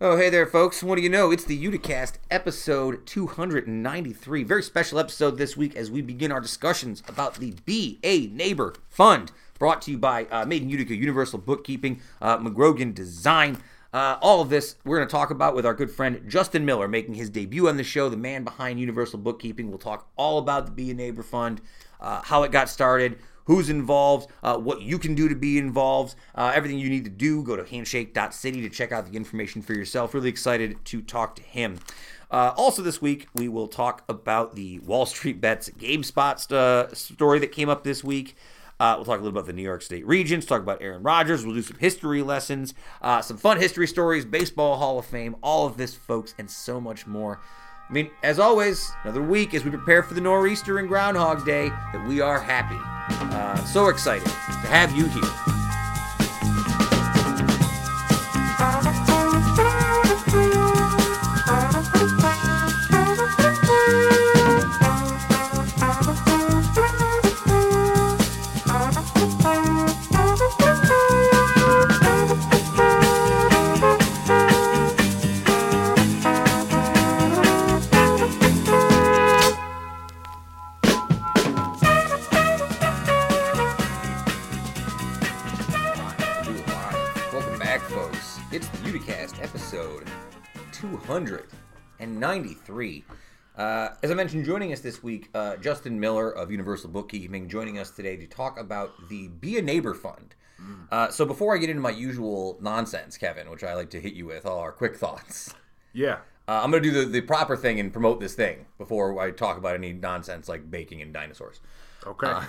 Oh, hey there, folks. What do you know? It's the Uticast episode 293. Very special episode this week as we begin our discussions about the Be a Neighbor Fund, brought to you by uh, Made in Utica Universal Bookkeeping, uh, McGrogan Design. Uh, all of this we're going to talk about with our good friend Justin Miller, making his debut on the show, the man behind Universal Bookkeeping. We'll talk all about the Be a Neighbor Fund, uh, how it got started, who's involved, uh, what you can do to be involved, uh, everything you need to do. Go to handshake.city to check out the information for yourself. Really excited to talk to him. Uh, also, this week, we will talk about the Wall Street Bets GameStop uh, story that came up this week. Uh, we'll talk a little about the New York State Regents, talk about Aaron Rodgers. We'll do some history lessons, uh, some fun history stories, Baseball Hall of Fame, all of this, folks, and so much more. I mean, as always, another week as we prepare for the Nor'easter and Groundhog Day, that we are happy. Uh, so excited to have you here. 293. Uh, as I mentioned, joining us this week, uh, Justin Miller of Universal Bookkeeping, joining us today to talk about the Be a Neighbor Fund. Uh, so before I get into my usual nonsense, Kevin, which I like to hit you with, all our quick thoughts. Yeah. Uh, I'm going to do the, the proper thing and promote this thing before I talk about any nonsense like baking and dinosaurs. Okay. Uh,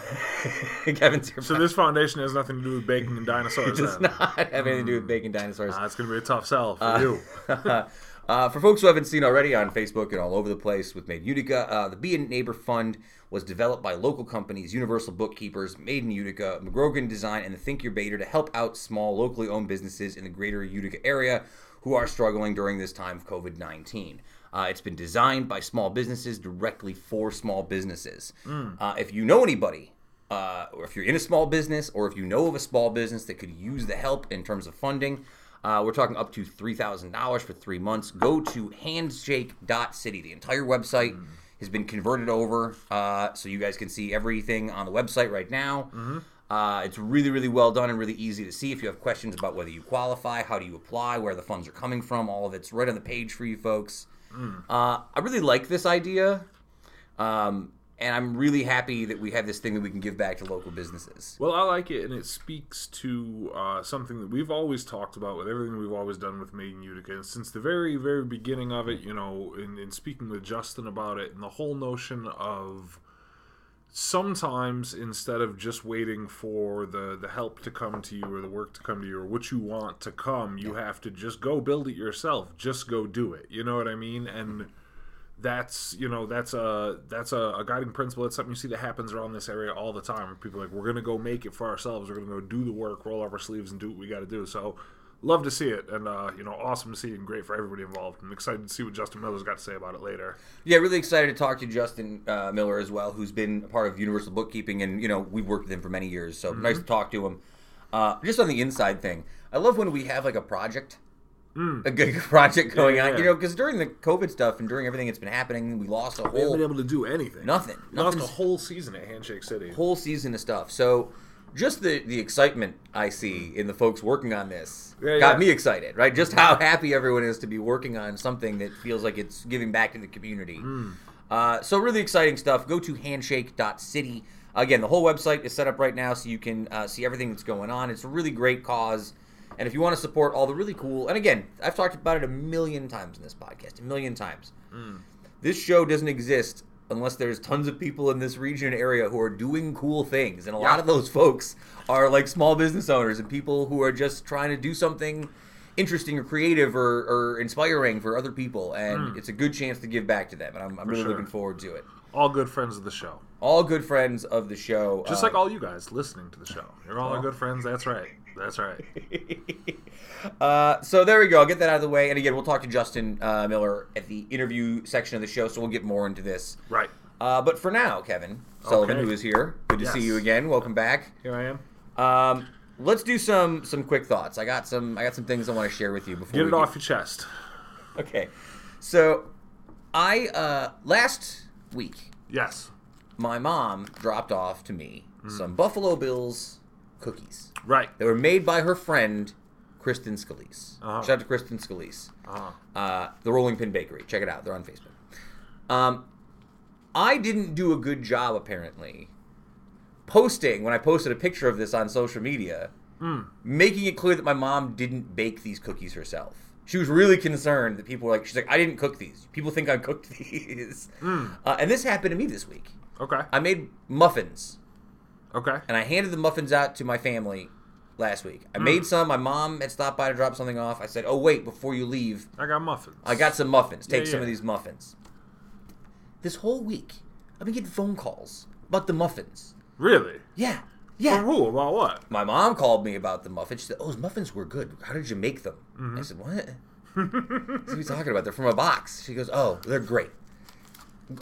Kevin's here. so this foundation has nothing to do with baking and dinosaurs. does then. not have anything to do with baking dinosaurs. Ah, it's going to be a tough sell for you. uh, for folks who haven't seen already on Facebook and all over the place with Made in Utica, uh, the Be a Neighbor Fund was developed by local companies, Universal Bookkeepers, Made in Utica, McGrogan Design, and the Thincubator to help out small, locally owned businesses in the greater Utica area who are struggling during this time of COVID 19. Uh, it's been designed by small businesses directly for small businesses. Uh, if you know anybody uh, or if you're in a small business or if you know of a small business that could use the help in terms of funding, uh, we're talking up to $3,000 for three months. Go to handshake.city. The entire website has been converted over uh, so you guys can see everything on the website right now. Uh, it's really, really well done and really easy to see. If you have questions about whether you qualify, how do you apply, where the funds are coming from, all of it's right on the page for you folks. Uh, I really like this idea. Um, and I'm really happy that we have this thing that we can give back to local businesses. Well, I like it, and it speaks to uh, something that we've always talked about with everything we've always done with Made in Utica. And since the very, very beginning of it, you know, in, in speaking with Justin about it, and the whole notion of sometimes instead of just waiting for the, the help to come to you or the work to come to you or what you want to come, you have to just go build it yourself. Just go do it. You know what I mean? And that's you know that's a that's a, a guiding principle. It's something you see that happens around this area all the time. People are like we're gonna go make it for ourselves. We're gonna go do the work, roll up our sleeves, and do what we got to do. So love to see it, and uh, you know awesome to see it, and great for everybody involved. I'm excited to see what Justin Miller's got to say about it later. Yeah, really excited to talk to Justin uh, Miller as well, who's been a part of Universal Bookkeeping, and you know we've worked with him for many years. So nice to talk to him. Uh, just on the inside thing, I love when we have like a project, a good project going Yeah, on. yeah. You know, because during the COVID stuff and during everything that's been happening, we lost a whole. We haven't been able to do anything. nothing, Lost a whole season at Handshake City. whole season of stuff. So just the the excitement I see in the folks working on this Yeah, got me excited, right? Just how happy everyone is to be working on something that feels like it's giving back to the community. Hmm. Uh, so really exciting stuff. Go to handshake.city. Again, the whole website is set up right now so you can uh, see everything that's going on. It's a really great cause. And if you want to support all the really cool, and again, I've talked about it a million times in this podcast, a million times. This show doesn't exist unless there's tons of people in this region and area who are doing cool things. And a lot of those folks are like small business owners and people who are just trying to do something interesting or creative or, or inspiring for other people. And it's a good chance to give back to them. And I'm, I'm really sure. looking forward to it. All good friends of the show. All good friends of the show. Just uh, like all you guys listening to the show. You're all our good friends. That's right. That's right. uh, so there we go. I'll get that out of the way. And again, we'll talk to Justin uh, Miller at the interview section of the show, so we'll get more into this. Right. Uh, but for now, Kevin Sullivan, Okay. who is here, good to see you again. Welcome back. Here I am. Um, let's do some some quick thoughts. I got some I got some things I want to share with you before Get we it off your chest. Okay, so I uh last week Yes. my mom dropped off to me Mm. some Buffalo Bills cookies. Right. They were made by her friend Kristen Scalise. Uh-huh. Shout out to Kristen Scalise. Uh-huh. Uh, the Rolling Pin Bakery. Check it out. They're on Facebook. Um, I didn't do a good job apparently posting when I posted a picture of this on social media, Mm. making it clear that my mom didn't bake these cookies herself. She was really concerned that people were like, she's like, I didn't cook these. People think I cooked these. Mm. Uh, and this happened to me this week. Okay. I made muffins Okay. and I handed the muffins out to my family last week. I made some. My mom had stopped by to drop something off. I said, "Oh wait, before you leave, I got muffins. I got some muffins. Take Yeah, some of these muffins." This whole week, I've been getting phone calls about the muffins. Really? Yeah, From yeah. who? About what? My mom called me about the muffins. She said, "Oh, those muffins were good. How did you make them?" Mm-hmm. I said, "What? what are you talking about? They're from a box." She goes, "Oh, they're great.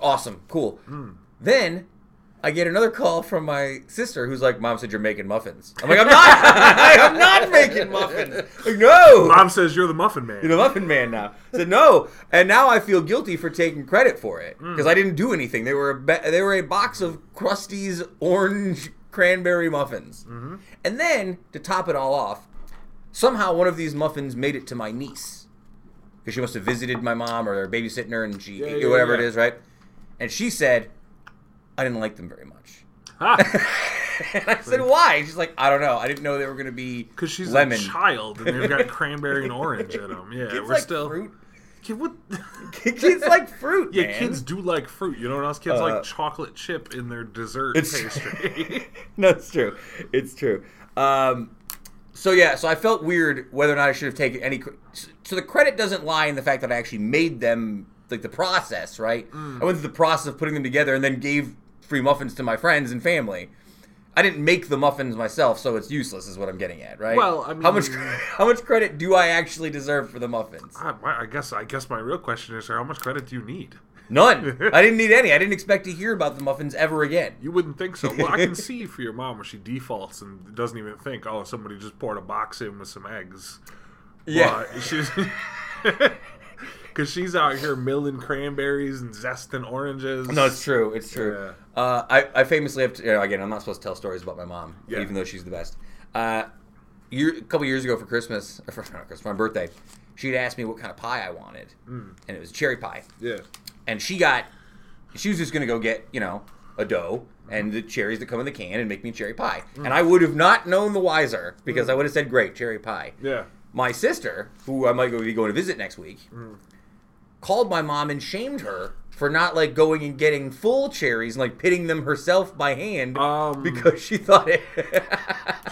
Awesome, cool." Mm. Then I get another call from my sister who's like, "Mom said you're making muffins." I'm like, "I'm not. I'm not making muffins." Like, no. Mom says you're the muffin man. You're the muffin man now. I said no, and now I feel guilty for taking credit for it hmm. because I didn't do anything. They were a ba- they were a box of Krusteaz orange cranberry muffins, mm-hmm. and then to top it all off, somehow one of these muffins made it to my niece because she must have visited my mom or they're babysitting her, and she Yeah, yeah, whatever it yeah. is, right? And she said, I didn't like them very much. Ha! and I said, why? She's like, I don't know. I didn't know they were going to be Because she's lemon. a child and they've got cranberry and orange in them. Yeah, Kids we're like still. fruit. Kid, what? Kids like fruit. yeah, man. kids do like fruit. You know what else? Kids Uh, like chocolate chip in their dessert It's- pastry. no, it's true. It's true. Um, so yeah, so I felt weird whether or not I should have taken any. So the credit doesn't lie in the fact that I actually made them, like the process, right? Mm. I went through the process of putting them together and then gave free muffins to my friends and family. I didn't make the muffins myself, so it's useless, is what I'm getting at, right? Well, I how much how much credit do I actually deserve for the muffins? Ah, I, I guess. I guess my real question is, how much credit do you need? None. I didn't need any. I didn't expect to hear about the muffins ever again. You wouldn't think so. Well, I can see for your mom where she defaults and doesn't even think, oh, somebody just poured a box in with some eggs. Yeah. But she's. Because she's out here milling cranberries and zesting oranges. No, it's true. It's true. Uh, I, I famously have to. You know, again, I'm not supposed to tell stories about my mom, Yeah. even though she's the best. Uh, year, a couple years ago for Christmas, or for, not Christmas, for my birthday, she'd asked me what kind of pie I wanted, Mm. and it was cherry pie. Yeah. And she got, she was just gonna go get, you know, a dough and the cherries that come in the can and make me cherry pie. Mm. And I would have not known the wiser because I would have said, "Great, cherry pie." Yeah. My sister, who I might be going to visit next week, Mm. Called my mom and shamed her for not like going and getting full cherries and like pitting them herself by hand Um, because she thought it.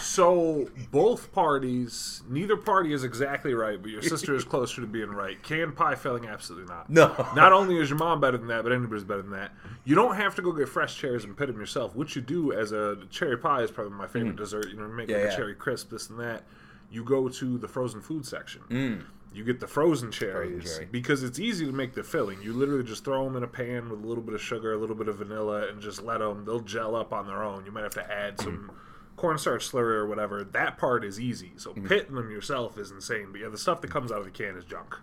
So both parties, neither party is exactly right, but your sister is closer to being right. Can pie filling, absolutely not. no. Not only is your mom better than that, but anybody's better than that. You don't have to go get fresh cherries and pit them yourself. What you do as a cherry pie is probably my favorite dessert. You know, make Mm. Yeah, like yeah. a cherry crisp, this and that. You go to the frozen food section. Mm. You get the frozen cherries cherry. because it's easy to make the filling. You literally just throw them in a pan with a little bit of sugar, a little bit of vanilla, and just let them. They'll gel up on their own. You might have to add some cornstarch slurry or whatever. That part is easy. So Mm-hmm. pitting them yourself is insane. But yeah, the stuff that comes out of the can is junk.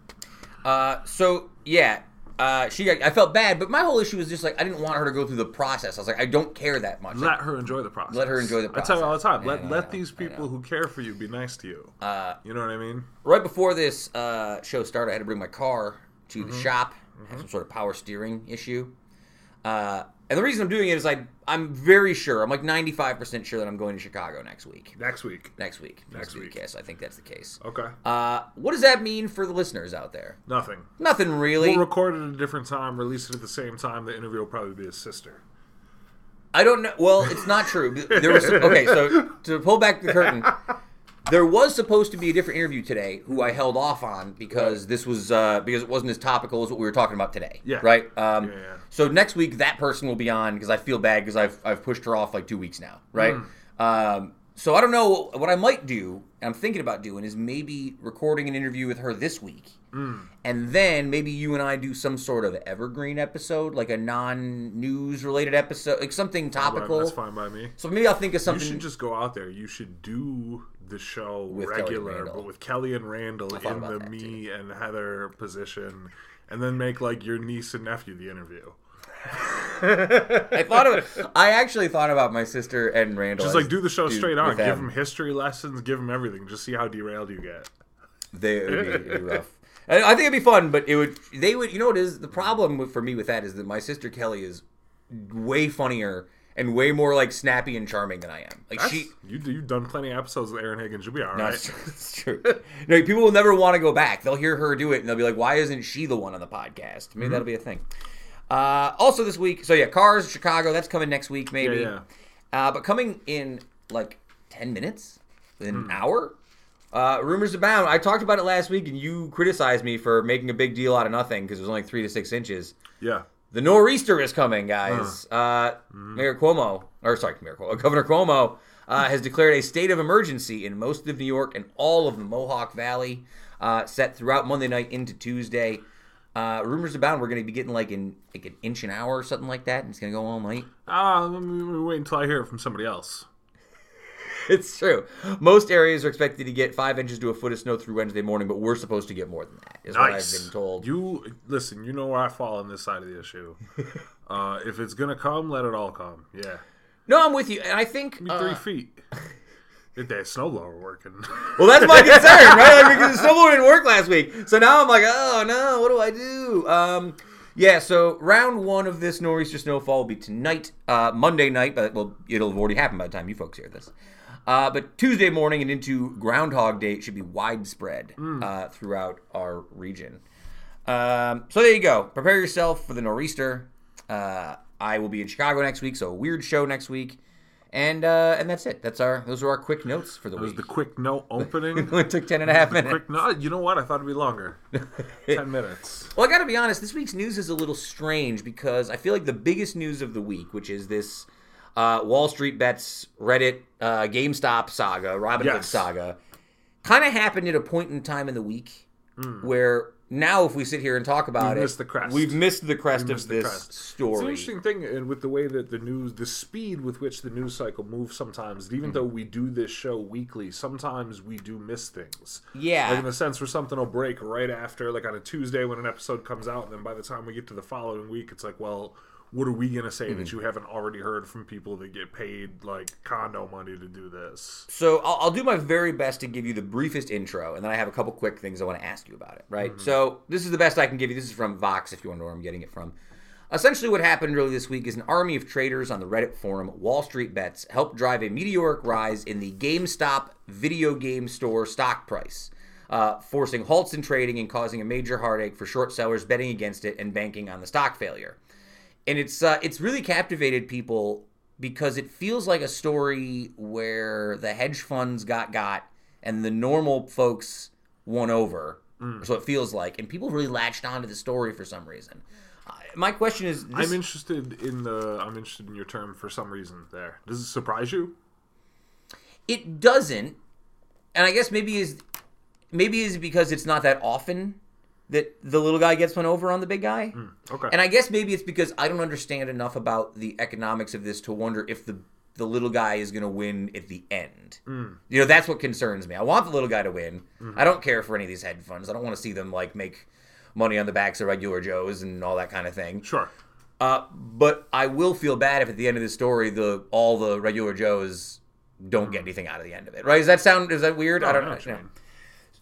Uh, so yeah, uh, she. I felt bad, but my whole issue was just like I didn't want her to go through the process. I was like, I don't care that much. Let her enjoy the process. Let her enjoy the process. I tell you all the time. Let know, let these people who care for you be nice to you. Uh, You know what I mean? right before this uh, show started, I had to bring my car to Mm-hmm. the shop. I had some sort of power steering issue. Uh, and the reason I'm doing it is I I'm very sure I'm like 95 percent sure that I'm going to Chicago next week. Next week. Next week. Next week. Yes, I think that's the case. Okay. Uh, what does that mean for the listeners out there? Nothing. Nothing really. We'll record it at a different time, release it at the same time. The interview will probably be his sister. I don't know. Well, it's not true. There was okay. So to pull back the curtain, there was supposed to be a different interview today, who I held off on because this was uh, because it wasn't as topical as what we were talking about today. Yeah. Right. Um, Yeah, yeah. So next week that person will be on because I feel bad because I've I've pushed her off like two weeks now. Right. Hmm. Um, so I don't know what I might do. I'm thinking about doing is maybe recording an interview with her this week, Mm. and then maybe you and I do some sort of evergreen episode, like a non-news related episode, like something topical. That's fine by me. So maybe I'll think of something. You should just go out there. You should do the show With regular, but with Kelly and Randall in the me and Heather position, and then make like your niece and nephew the interview. I thought of. I actually thought about my sister and Randall. Just like do the show straight on. Give them. history lessons. Give them everything. Just see how derailed you get. They it would be, it'd be rough. I I think it'd be fun, but it would. They would. You know what is the problem with, for me with that is that my sister Kelly is way funnier and way more like snappy and charming than I am. Like That's, she. you you've done plenty of episodes with Aaron Higgins. You'll be all No, right. it's true. It's true. No, people will never want to go back. They'll hear her do it, and they'll be like, "Why isn't she the one on the podcast?" Maybe mm-hmm. that'll be a thing. Uh, also this week, so yeah, Cars Chicago. That's coming next week, maybe. Yeah, Uh, but coming in like ten minutes, in Hmm. an hour. Uh, rumors abound. I talked about it last week, and you criticized me for making a big deal out of nothing because it was only three to six inches. Yeah. The nor'easter is coming, guys. Uh, Mayor Cuomo, or sorry, Mayor Cuomo, Governor Cuomo uh, has declared a state of emergency in most of New York and all of the Mohawk Valley, uh, set throughout Monday night into Tuesday. Uh, rumors abound. We're going to be getting like an like an inch an hour or something like that, and it's going to go all night. Ah, let me, wait until I hear it from somebody else. It's true. Most areas are expected to get five inches to a foot of snow through Wednesday morning, but we're supposed to get more than that. Is what I've Nice. been told. You listen. You know where I fall on this side of the issue. uh, if it's gonna come, let it all come. Yeah. no, I'm with you, and I think me uh, three feet. That snowblower working. Well, that's my concern, right? Like, because the snowblower didn't work last week, so now I'm like, oh no, what do I do? Um, yeah. So round one of this nor'easter snowfall will be tonight, uh, Monday night, but well, it'll have already happened by the time you folks hear this. Uh, but Tuesday morning and into Groundhog Day, it should be widespread uh, throughout our region. Um, so there you go. Prepare yourself for the nor'easter. Uh, I will be in Chicago next week, so a weird show next week, and uh, and that's it. That's our those are our quick notes for the That was the quick note opening. it took 10 and a half minutes. quick note. You know what? I thought it'd be longer. Ten minutes. Well, I got to be honest, this week's news is a little strange because I feel like the biggest news of the week, which is this uh, Wall Street Bets Reddit uh, GameStop saga, Robinhood Yes. saga, kind of happened at a point in time in the week where now if we sit here and talk about We've it, missed the crest. we've missed the crest We of this crest. It's an story. interesting thing and with the way that the news, the speed with which the news cycle moves sometimes, that Mm-hmm. even though we do this show weekly, sometimes we do miss things. Yeah. Like in the sense where something will break right after, like on a Tuesday when an episode comes out, and then by the time we get to the following week, it's like, well, what are we going to say Mm-hmm. that you haven't already heard from people that get paid like condo money to do this? So I'll, I'll do my very best to give you the briefest intro, and then I have a couple quick things I want to ask you about it. Right. So this is the best I can give you. This is from Vox, if you wonder where I'm getting it from. Essentially, what happened really this week is an army of traders on the Reddit forum Wall Street Bets helped drive a meteoric rise in the GameStop video game store stock price, uh, forcing halts in trading and causing a major heartache for short sellers betting against it and banking on the stock failure and it's uh, it's really captivated people because it feels like a story where the hedge funds got got and the normal folks won over. So it feels like, and people really latched onto the story for some reason. Uh, my question is, this, I'm interested in the. I'm interested in your term for some reason. There, does it surprise you? it doesn't, and I guess maybe is maybe is because it's not that often that the little guy gets one over on the big guy. Okay. And I guess maybe it's because I don't understand enough about the economics of this to wonder if the the little guy is going to win at the end. Mm. You know, that's what concerns me. I want the little guy to win. Mm-hmm. I don't care for any of these hedge funds. I don't want to see them like make money on the backs of regular Joes and all that kind of thing. sure. Uh, but I will feel bad if at the end of the story the all the regular Joes don't get anything out of the end of it. Right? Does that sound is that weird? I don't Mm. know what.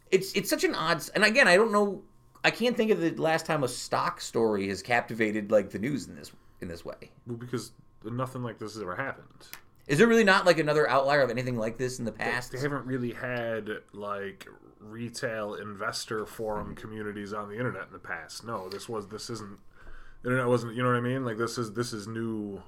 It's it's such an odd and again I don't know I can't think of the last time a stock story has captivated like the news in this in this way. Well, because nothing like this has ever happened. Is there really not like another outlier of anything like this in the past? They haven't really had like retail investor forum mm-hmm. communities on the internet in the past. No, this was this isn't internet wasn't. You know what I mean? Like this is this is new.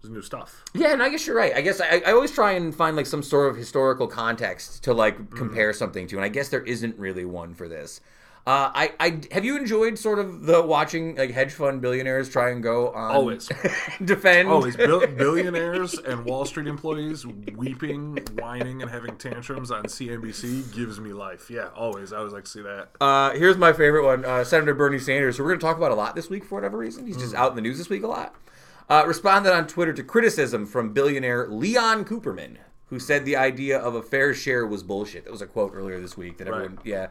This is new stuff. Yeah, and I guess you're right. I guess I, I always try and find like some sort of historical context to like mm-hmm. compare something to, and I guess there isn't really one for this. Uh, I, I have you enjoyed sort of the watching like hedge fund billionaires try and go on Always. defend Always bil- billionaires and Wall Street employees weeping, whining, and having tantrums on CNBC gives me life. Yeah, always. I always like to see that. Uh, here's my favorite one uh, Senator Bernie Sanders, who we're going to talk about a lot this week for whatever reason. He's just out in the news this week a lot. Uh, responded on Twitter to criticism from billionaire Leon Cooperman, who said the idea of a fair share was bullshit. That was a quote earlier this week that everyone, Right. yeah.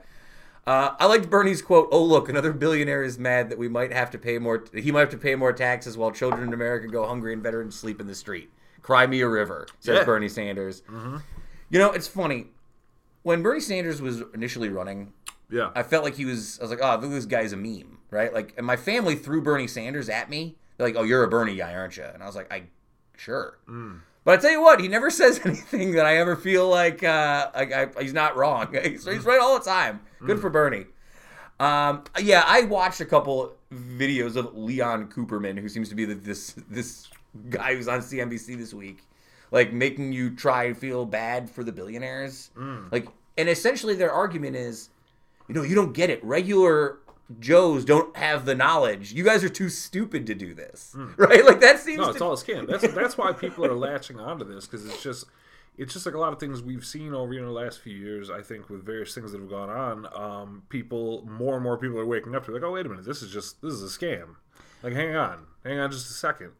Uh, I liked Bernie's quote. Oh look, another billionaire is mad that we might have to pay more. He might have to pay more taxes while children in America go hungry and veterans sleep in the street. Cry me a river, says Yeah. Bernie Sanders. You know, it's funny when Bernie Sanders was initially running. Yeah. I felt like he was. I was like, oh, this guy's a meme, right? Like, and my family threw Bernie Sanders at me. They're like, oh, you're a Bernie guy, aren't you? And I was like, I, sure. But I tell you what, he never says anything that I ever feel like, uh, like I, he's not wrong. He's, he's right all the time. Good for Bernie. Um, yeah, I watched a couple videos of Leon Cooperman, who seems to be the, this this guy who's on CNBC this week, like making you try and feel bad for the billionaires. Like, and essentially their argument is, you know, you don't get it. Regular Joes don't have the knowledge. You guys are too stupid to do this, right? Like that seems. No, to, it's all a scam. That's that's why people are latching onto this because it's just it's just like a lot of things we've seen over you know the last few years. I think with various things that have gone on, um, people more and more people are waking up to like, oh wait a minute, this is just this is a scam. Like, hang on, hang on, just a second.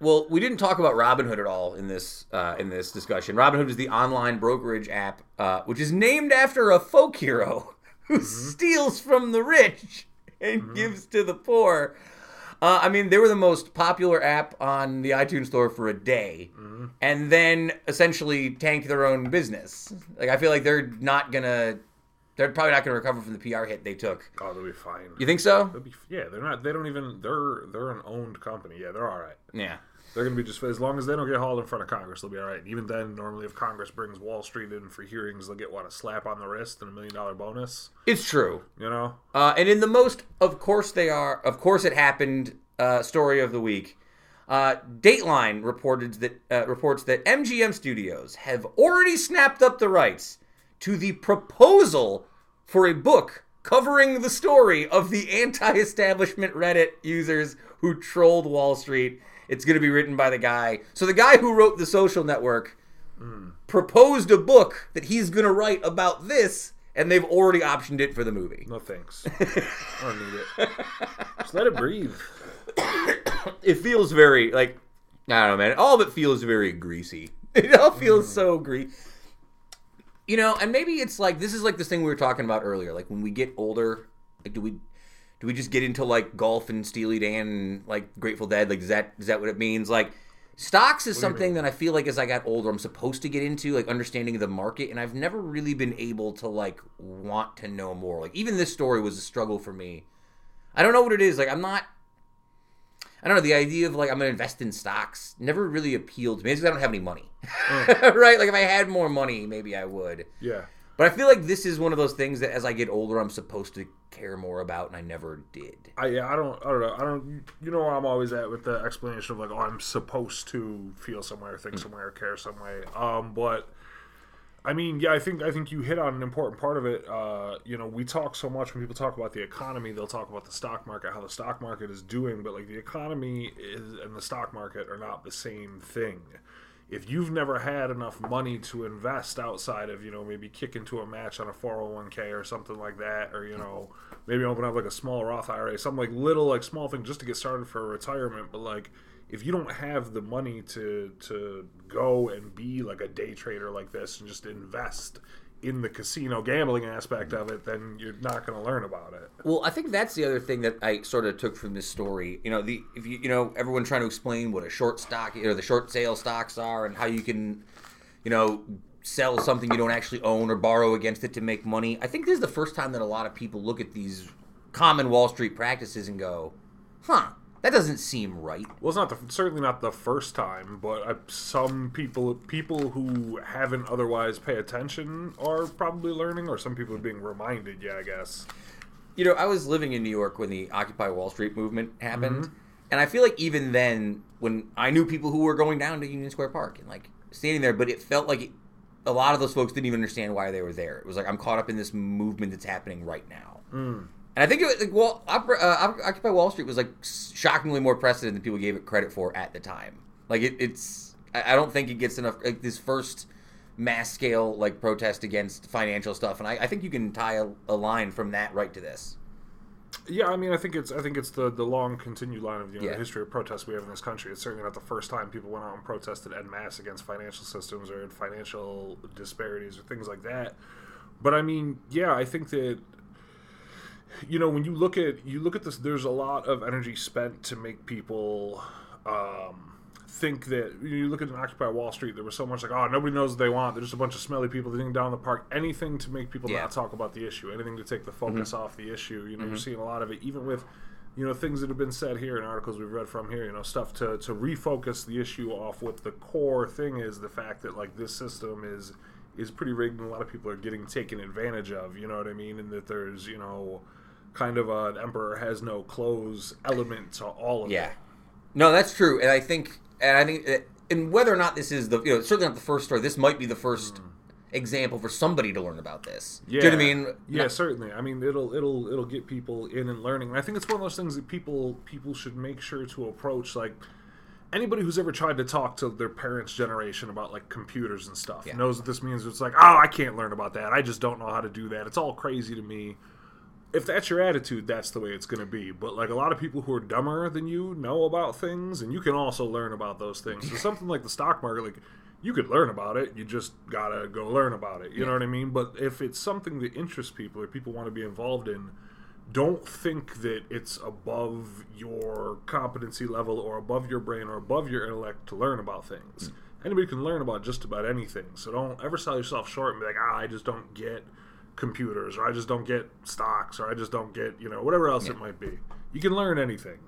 Well, we didn't talk about Robinhood at all in this uh, in this discussion. Robinhood is the online brokerage app, uh, which is named after a folk hero who steals from the rich and gives to the poor. Uh, I mean, they were the most popular app on the iTunes store for a day, and then essentially tanked their own business. Like, I feel like they're not gonna, they're probably not gonna recover from the PR hit they took. Oh, they'll be fine. You think so? They'll be, yeah, they're not. They don't even. They're they're an owned company. Yeah, they're all right. Yeah. They're gonna be just as long as they don't get hauled in front of Congress, they'll be all right. Even then, normally if Congress brings Wall Street in for hearings, they'll get what a slap on the wrist and a million dollar bonus. It's true. You know? Uh, and in the most, of course they are, of course it happened. Uh, story of the week. Uh, Deadline reported that uh, reports that MGM Studios have already snapped up the rights to the proposal for a book covering the story of the anti-establishment Reddit users who trolled Wall Street. It's going to be written by the guy. So the guy who wrote the Social Network proposed a book that he's going to write about this, and they've already optioned it for the movie. No thanks. I don't need it. Just let it breathe. it feels very like I don't know, man. All of it feels very greasy. It all feels mm. so greasy. You know, and maybe it's like this is like this thing we were talking about earlier. Like when we get older, like do we do we just get into like golf and Steely Dan and like Grateful Dead? Like is that is that what it means? Like stocks is something that I feel like as I got older, I'm supposed to get into like understanding the market, and I've never really been able to like want to know more. Like even this story was a struggle for me. I don't know what it is. Like I'm not. I don't know. The idea of like I'm gonna invest in stocks never really appealed to me. It's 'cause I don't have any money, right? Like if I had more money, maybe I would. Yeah. But I feel like this is one of those things that as I get older, I'm supposed to care more about, and I never did. I yeah, I don't I don't know. I don't you know where I'm always at with the explanation of like, oh I'm supposed to feel some way think some way or care some way. Um but I mean, yeah, I think I think you hit on an important part of it. Uh, you know, we talk so much when people talk about the economy, they'll talk about the stock market, how the stock market is doing, but like the economy is and the stock market are not the same thing. If you've never had enough money to invest outside of, you know, maybe kick into a match on a 401k or something like that, or, you know, maybe open up like a small Roth IRA, something like little, like small thing just to get started for retirement, but like, if you don't have the money to to go and be like a day trader like this and just invest in the casino gambling aspect mm-hmm. of it, then you're not going to learn about it. Well, I think that's the other thing that I sort of took from this story. You know, the if you you know everyone trying to explain what a short stock or the short sale stocks are and how you can, you know, sell something you don't actually own or borrow against it to make money. I think this is the first time that a lot of people look at these common Wall Street practices and go, "Huh, that doesn't seem right." Well, it's not the, certainly not the first time, but uh, some people people who haven't otherwise pay attention are probably learning, or some people are being reminded. Yeah, I guess. You know, I was living in New York when the Occupy Wall Street movement happened, and I feel like even then, when I knew people who were going down to Union Square Park and like standing there, but it felt like it, a lot of those folks didn't even understand why they were there. It was like I'm caught up in this movement that's happening right now. And I think it, was, like, Wall, Opera- uh, Occupy Wall Street was like shockingly more precedent than people gave it credit for at the time. Like it, it's, I I don't think it gets enough. Like this first mass scale like protest against financial stuff, and I, I think you can tie a, a line from that right to this. Yeah, I mean, I think it's I think it's the, the long continued line of you know, Yeah. the history of protests we have in this country. It's certainly not the first time people went out and protested en masse against financial systems or financial disparities or things like that. But I mean, yeah, I think that you know when you look at you look at this, there's a lot of energy spent to make people. Um, think that you look at an Occupy Wall Street, there was so much like, oh, nobody knows what they want. They're just a bunch of smelly people sitting down in the park. Anything to make people Yeah. not talk about the issue, anything to take the focus off the issue. You know, you're seeing a lot of it, even with you know things that have been said here in articles we've read from here. You know, stuff to to refocus the issue off what the core thing is. The fact that like this system is is pretty rigged, and a lot of people are getting taken advantage of. You know what I mean? And that there's you know kind of an emperor has no clothes element to all of it. Yeah, it. no, that's true, and I think, and I think, that- and whether or not this is the, you know, certainly not the first story. This might be the first hmm. example for somebody to learn about this. Yeah. Do you know what I mean? Yeah, Not- certainly. I mean, it'll it'll it'll get people in and learning. And I think it's one of those things that people people should make sure to approach. Like anybody who's ever tried to talk to their parents' generation about like computers and stuff Yeah. knows what this means. It's like, oh, I can't learn about that. I just don't know how to do that. It's all crazy to me. If that's your attitude, that's the way it's going to be. But like a lot of people who are dumber than you know about things, and you can also learn about those things. So something like the stock market, like you could learn about it. You just gotta go learn about it. You know what I mean? But if it's something that interests people or people want to be involved in, don't think that it's above your competency level or above your brain or above your intellect to learn about things. Anybody can learn about just about anything. So don't ever sell yourself short and be like, ah, I just don't get computers or I just don't get stocks or I just don't get, you know, whatever else it might be. You can learn anything.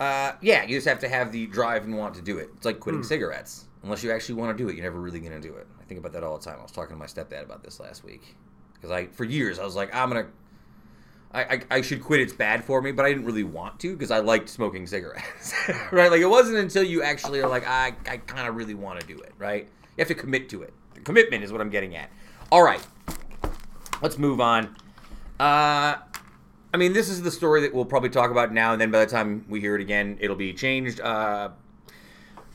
Uh, yeah, you just have to have the drive and want to do it. It's like quitting cigarettes. Unless you actually want to do it, you're never really going to do it. I think about that all the time. I was talking to my stepdad about this last week because I, for years, I was like, I'm gonna, I, I, I should quit. It's bad for me, but I didn't really want to because I liked smoking cigarettes, right? Like it wasn't until you actually are like, I, I kind of really want to do it, right? You have to commit to it. Commitment is what I'm getting at. All right, let's move on. Uh, I mean, this is the story that we'll probably talk about now, and then by the time we hear it again, it'll be changed. Uh,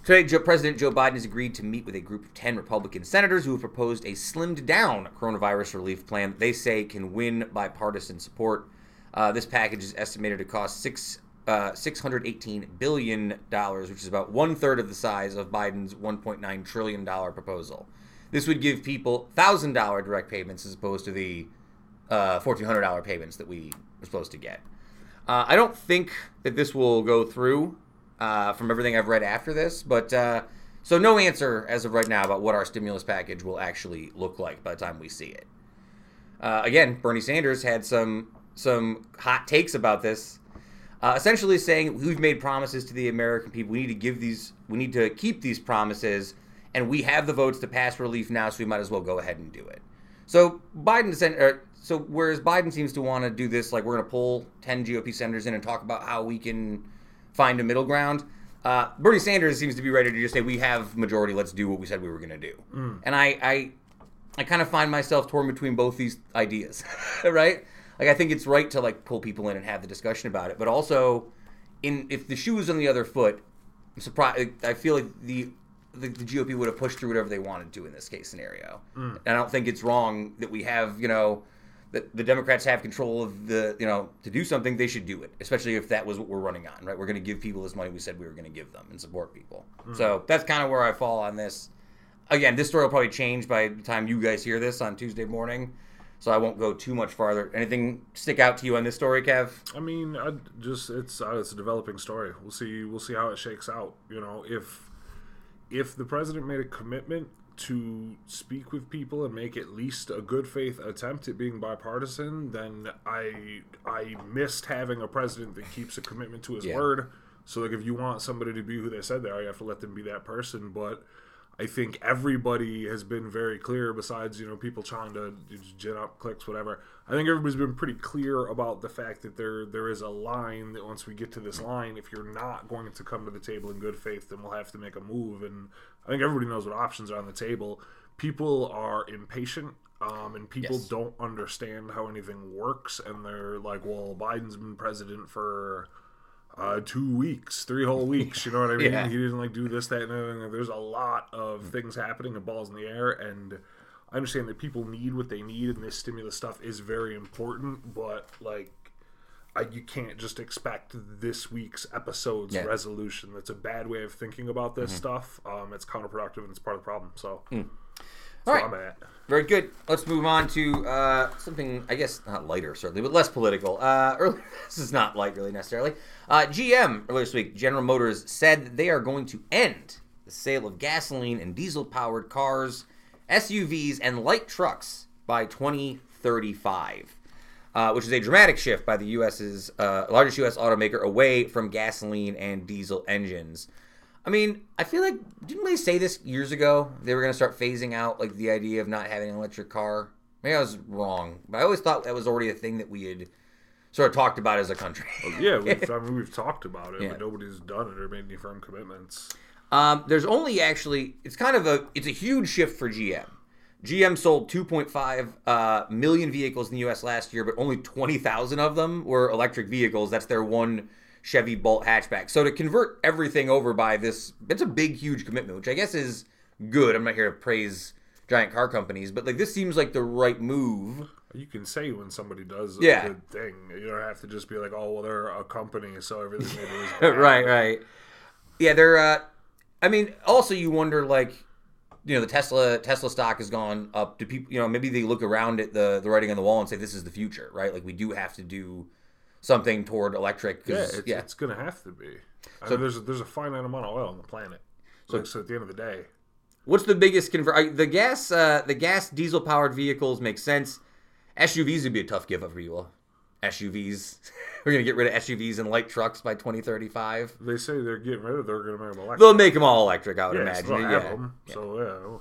today, Joe, President Joe Biden has agreed to meet with a group of 10 Republican senators who have proposed a slimmed down coronavirus relief plan that they say can win bipartisan support. Uh, this package is estimated to cost six. Uh, $618 billion, which is about one third of the size of Biden's $1.9 trillion proposal. This would give people $1,000 direct payments as opposed to the uh, $1,400 payments that we were supposed to get. Uh, I don't think that this will go through uh, from everything I've read after this, but uh, so no answer as of right now about what our stimulus package will actually look like by the time we see it. Uh, again, Bernie Sanders had some some hot takes about this, uh, essentially saying we've made promises to the American people. We need to give these, we need to keep these promises, and we have the votes to pass relief now, so we might as well go ahead and do it. So Biden, sen- er, so whereas Biden seems to want to do this, like we're going to pull ten GOP senators in and talk about how we can find a middle ground. Uh, Bernie Sanders seems to be ready to just say we have majority. Let's do what we said we were going to do. And I, I, I kind of find myself torn between both these ideas, right? Like I think it's right to like pull people in and have the discussion about it, but also, in if the shoe is on the other foot, I'm surprised. I feel like the the, the GOP would have pushed through whatever they wanted to in this case scenario. And I don't think it's wrong that we have you know that the Democrats have control of the you know to do something they should do it, especially if that was what we're running on. Right, we're going to give people this money we said we were going to give them and support people. So that's kind of where I fall on this again, this story will probably change by the time you guys hear this on Tuesday morning. So I won't go too much farther. Anything stick out to you on this story, Kev? I mean, I just it's uh, it's a developing story. We'll see we'll see how it shakes out. You know, if if the president made a commitment to speak with people and make at least a good faith attempt at being bipartisan, then I I missed having a president that keeps a commitment to his Yeah. word. So like if you want somebody to be who they said they are, you have to let them be that person. But I think everybody has been very clear, besides, you know, people trying to gin up clicks, whatever. I think everybody's been pretty clear about the fact that there there is a line that once we get to this line, if you're not going to come to the table in good faith, then we'll have to make a move. And I think everybody knows what options are on the table. People are impatient. Um, and people Yes. don't understand how anything works, and they're like, "Well, Biden's been president for uh, two weeks, three whole weeks." You know what I mean? Yeah. He didn't like do this, that, and the. There's a lot of things happening and balls in the air, and I understand that people need what they need, and this stimulus stuff is very important. But like, I, you can't just expect this week's episode's Yeah. Mm-hmm. resolution. That's a bad way of thinking about this stuff. Um, it's counterproductive, and it's part of the problem. So, that's All right. Very good. Let's move on to uh, something, I guess, not lighter, certainly, but less political. Uh, earlier, this is not light, really, necessarily. Uh, GM, earlier this week, General Motors said that they are going to end the sale of gasoline and diesel powered cars, SUVs, and light trucks by 2035. Uh, which is a dramatic shift by the U.S.'s uh, largest U.S. automaker away from gasoline and diesel engines. I mean, I feel like didn't they say this years ago? They were going to start phasing out like the idea of not having an electric car. Maybe I was wrong, but I always thought that was already a thing that we had sort of talked about as a country. Yeah, we've, I mean, we've talked about it, Yeah. but nobody's done it or made any firm commitments. Um, there's only actually it's kind of a it's a huge shift for GM. GM sold 2.5 uh, million vehicles in the U.S. last year, but only 20,000 of them were electric vehicles. That's their one Chevy Bolt hatchback. So to convert everything over by this, it's a big, huge commitment, which I guess is good. I'm not here to praise giant car companies, but like this seems like the right move. You can say when somebody does a Yeah. good thing. You don't have to just be like, oh, well, they're a company, so everything they do is bad. right, right. Yeah, they're. Uh, I mean, also you wonder like, you know, the Tesla Tesla stock has gone up. Do people, you know, maybe they look around at the the writing on the wall and say this is the future, right? Like we do have to do something toward electric. Yeah, it's, yeah. it's going to have to be. I So- mean, there's there's a finite amount of oil on the planet. So, so at the end of the day, What's the biggest convert? The gas, uh, the gas diesel powered vehicles make sense. SUVs would be a tough give up for you. all. SUVs, we're gonna get rid of SUVs and light trucks by 2035. they say they're getting rid of. They're going to make them electric. They'll make them all electric, I would yeah, imagine. so they'll yeah. So yeah,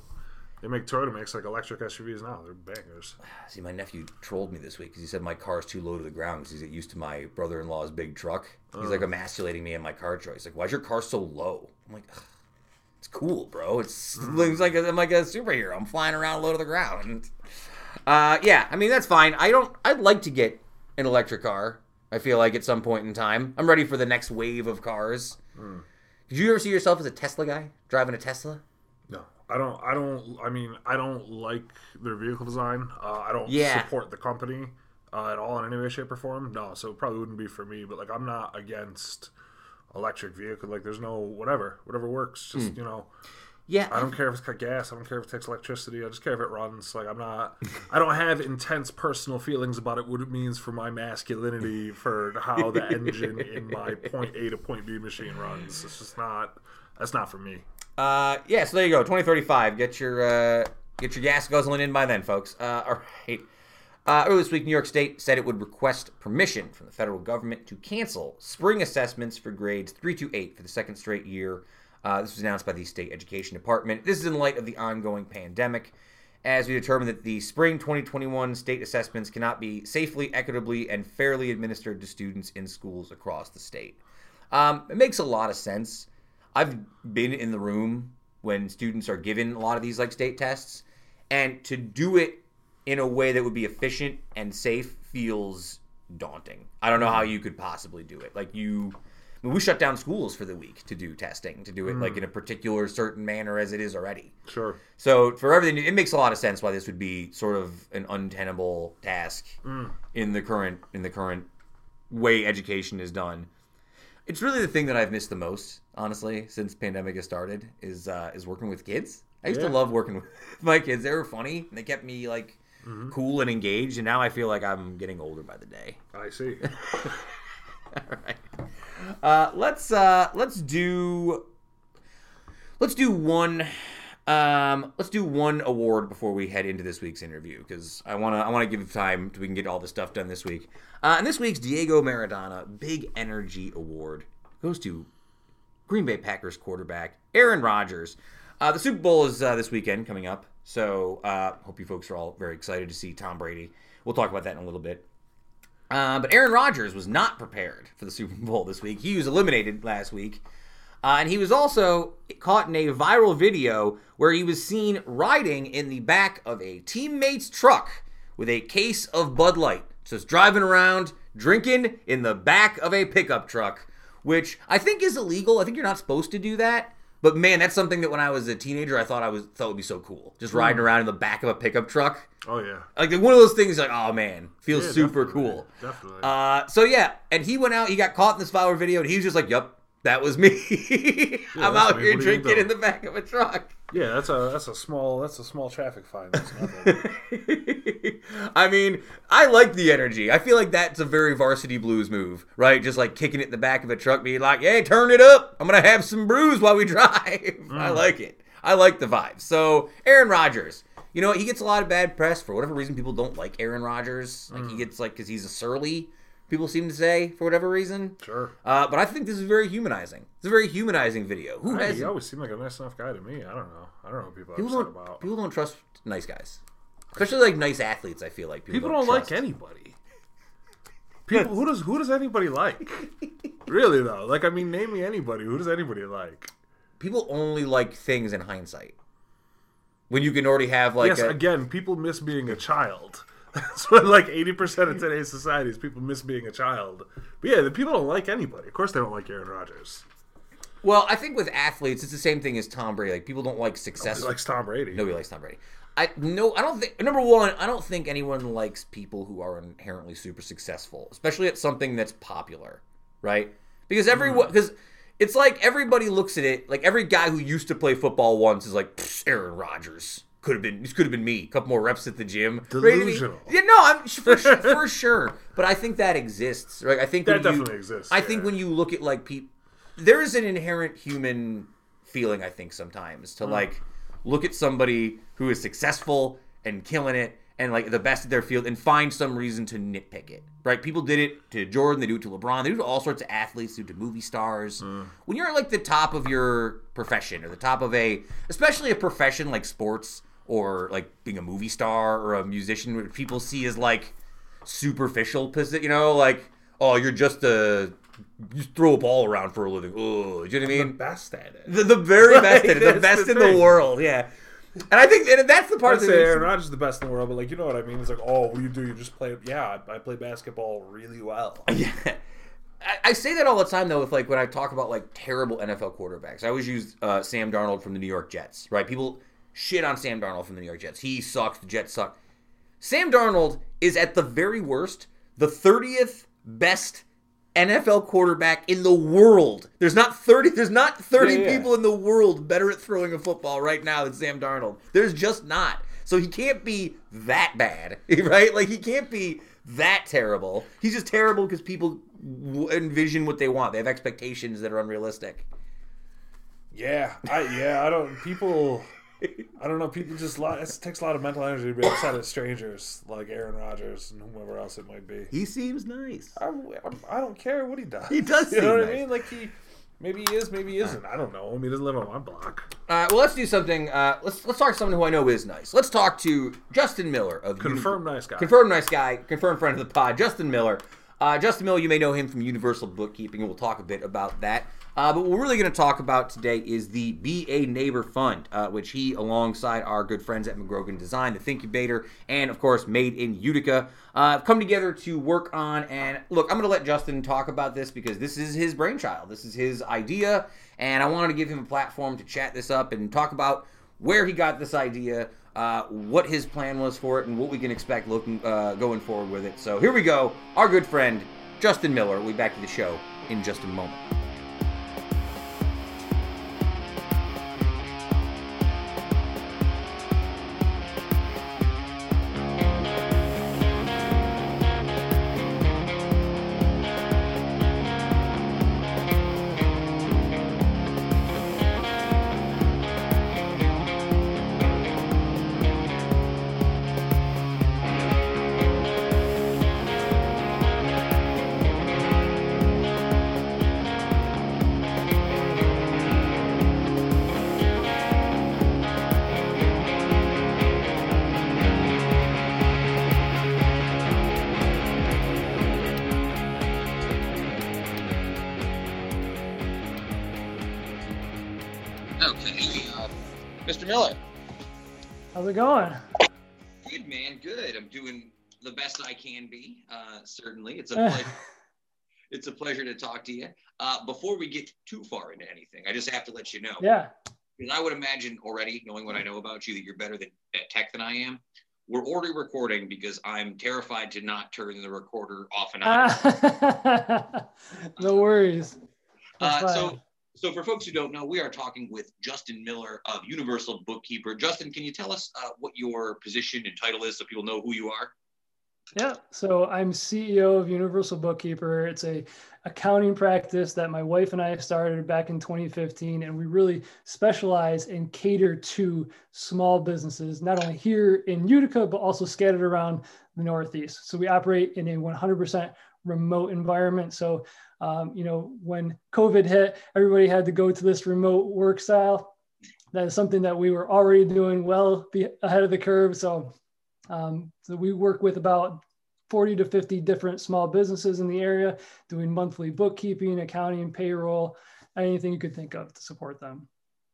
they make Toyota makes like electric SUVs now. They're bangers. See, my nephew trolled me this week because he said my car's too low to the ground because he's used to my brother-in-law's big truck. He's like emasculating me in my car choice. Like, why's your car so low? I'm like, "Ugh, it's cool, bro. It's, it's like a, I'm like a superhero. I'm flying around low to the ground. Uh, yeah, I mean that's fine. I don't. I'd like to get an electric car. I feel like at some point in time, I'm ready for the next wave of cars. Did you ever see yourself as a Tesla guy driving a Tesla? No, I don't. I don't. I mean, I don't like their vehicle design. Uh, I don't Yeah. support the company uh, at all in any way, shape, or form. No, so it probably wouldn't be for me. But like, I'm not against electric vehicle. Like, there's no whatever, whatever works. Just Hmm. you know, Yeah, I don't care if it's got gas. I don't care if it takes electricity. I just care if it runs. Like, I'm not. I don't have intense personal feelings about it. What it means for my masculinity, for how the engine in my point A to point B machine runs. It's just not. That's not for me. Uh, yeah, so there you go. 2035. Get your uh, get your gas guzzling in by then, folks. Uh, all right. Uh, earlier this week, New York State said it would request permission from the federal government to cancel spring assessments for grades 3 to 8 for the second straight year. Uh, this was announced by the state education department. This is in light of the ongoing pandemic, as we determined that the spring 2021 state assessments cannot be safely, equitably, and fairly administered to students in schools across the state. Um, it makes a lot of sense. I've been in the room when students are given a lot of these like state tests, and to do it in a way that would be efficient and safe feels daunting. I don't know how you could possibly do it. Like you, I mean, we shut down schools for the week to do testing, to do it like in a hmm. particular certain manner as it is already. Sure. So for everything, it makes a lot of sense why this would be sort of an untenable task hmm. in the current in the current way education is done. It's really the thing that I've missed the most, honestly, since pandemic has started, is uh, is working with kids. I used to love working with my kids. They were funny. And they kept me like mm-hmm. cool and engaged. And now I feel like I'm getting older by the day. I see. All right. Uh, let's uh, let's do let's do one um, let's do one award before we head into this week's interview because I want to I want to give it time to we can get all this stuff done this week. Uh, and this week's Diego Maradona Big Energy Award goes to Green Bay Packers quarterback Aaron Rodgers. Uh, the Super Bowl is uh, this weekend coming up, so uh, hope you folks are all very excited to see Tom Brady. We'll talk about that in a little bit. Uh, but Aaron Rodgers was not prepared for the Super Bowl this week. He was eliminated last week. Uh, and he was also caught in a viral video where he was seen riding in the back of a teammate's truck with a case of Bud Light. Just driving around, drinking in the back of a pickup truck, which I think is illegal. I think you're not supposed to do that. But man, that's something that when I was a teenager, I thought I was thought would be so cool. Just riding around in the back of a pickup truck. Oh yeah. Like one of those things, like oh man, feels Yeah, super definitely, cool. Definitely. Uh, so yeah, and he went out. He got caught in this viral video, and he was just like, Yep, that was me. I'm that's out me. here What drinking do?" in the back of a truck." yeah, that's a that's a small that's a small traffic fine. I mean, I like the energy. I feel like that's a very varsity blues move, right? Just like kicking it in the back of a truck, being like, "Hey, turn it up. I'm gonna have some brews while we drive." I like it. I like the vibe. So Aaron Rodgers. You know, he gets a lot of bad press for whatever reason. People don't like Aaron Rodgers. Like he gets like because he's a surly. People seem to say for whatever reason. sure. Uh, but I think this is very humanizing. It's a very humanizing video. Who has he always seemed like a nice enough guy to me. I don't know. I don't know what people are people don't about. people don't trust nice guys, especially like nice athletes. I feel like people, People don't like trust. anybody. People who does who does anybody like? really though, like I mean, name me anybody. Who does anybody like? People only like things in hindsight. When you can already have like yes, a, again, people miss being a child. That's what like eighty percent of hmm. today's society is people miss being a child. But yeah, the people don't like anybody. Of course, they don't like Aaron Rodgers. well, I think with athletes, it's the same thing as Tom Brady. Like people don't like success. likes Tom Brady. Nobody likes Tom Brady. I no, I don't think. Number one, I don't think anyone likes people who are inherently super successful, especially at something that's popular, right? Because everyone, hmm. because it's like everybody looks at it. Like every guy who used to play football once is like Aaron Rodgers. Could have been. This could have been me. A couple more reps at the gym. Ready to be- Delusional. Yeah, no, I'm for, sure- for sure. But I think that exists, right? I think That when you- definitely exists, I think when you look at like people, there is an inherent human feeling. I think sometimes Mm. to like look at somebody who is successful and killing it and like the best at their field and find some reason to nitpick it. Right? People did it to Jordan. They do it to LeBron. They do it to all sorts of athletes. They do it to movie stars. Mm. When you're at like the top of your profession or the top of a, especially a profession like sports or like being a movie star or a musician, which people see as like superficial position. You know, like oh, you're just a you throw a ball around for a living. Oh, do you know what I the mean? best at it. The, the very best, at it, the best the in the world. Yeah, and I think and that's the part I'd that say Aaron Rodgers is the best in the world, but like you know what I mean. It's like, oh, what do you do? You just play. Yeah, I, I play basketball really well. Yeah. I, I say that all the time though. With like when I talk about like terrible NFL quarterbacks, I always use uh, Sam Darnold from the New York Jets. Right? People shit on Sam Darnold from the New York Jets. He sucks. The Jets suck. Sam Darnold is at the very worst the thirtieth best NFL quarterback in the world. There's not thirty. There's not thirty Yeah, yeah. people in the world better at throwing a football right now than Sam Darnold. There's just not. So he can't be that bad, right? Like he can't be that terrible. He's just terrible because people envision what they want. They have expectations that are unrealistic. Yeah, I yeah, I don't people. I don't know. People just lot. It takes a lot of mental energy to be upset at strangers like Aaron Rodgers and whoever else it might be. He seems nice. I'm, I'm, don't care what he does. He does You know what nice. I mean? Like he, maybe he is, maybe he isn't. I don't know. I mean, he doesn't live on my block. Uh, well, let's do something. Uh, let's let's talk to someone who I know is nice. Let's talk to Justin Miller of Confirmed nice guy. Confirmed nice guy. Confirmed friend of the pod. Justin Miller. Uh, Justin Miller, you may know him from Universal Bookkeeping, and we'll talk a bit about that. Uh, but what we're really going to talk about today is the Be a Neighbor Fund, uh, which he, alongside our good friends at McGrogan Design, the Thincubator, and of course Made in Utica, uh, come together to work on. And look, I'm going to let Justin talk about this because this is his brainchild. This is his idea, and I wanted to give him a platform to chat this up and talk about where he got this idea, uh, what his plan was for it, and what we can expect looking uh, going forward with it. So here we go. Our good friend Justin Miller. We'll be back to the show in just a moment. Certainly, it's a pleasure. it's a pleasure to talk to you. Uh, before we get too far into anything, I just have to let you know. Yeah. Because I would imagine already, knowing what I know about you, that you're better than, at tech than I am. We're already recording because I'm terrified to not turn the recorder off and on. no worries. Uh, so, so for folks who don't know, we are talking with Justin Miller of Universal Bookkeeper. Justin, can you tell us uh, what your position and title is so people know who you are? Yeah, so I'm CEO of Universal Bookkeeper. It's a accounting practice that my wife and I started back in 2015, and we really specialize and cater to small businesses, not only here in Utica but also scattered around the Northeast. So we operate in a 100% remote environment. So, um, you know, when COVID hit, everybody had to go to this remote work style. That is something that we were already doing well ahead of the curve. So um, so we work with about 40 to 50 different small businesses in the area doing monthly bookkeeping, accounting, payroll, anything you could think of to support them.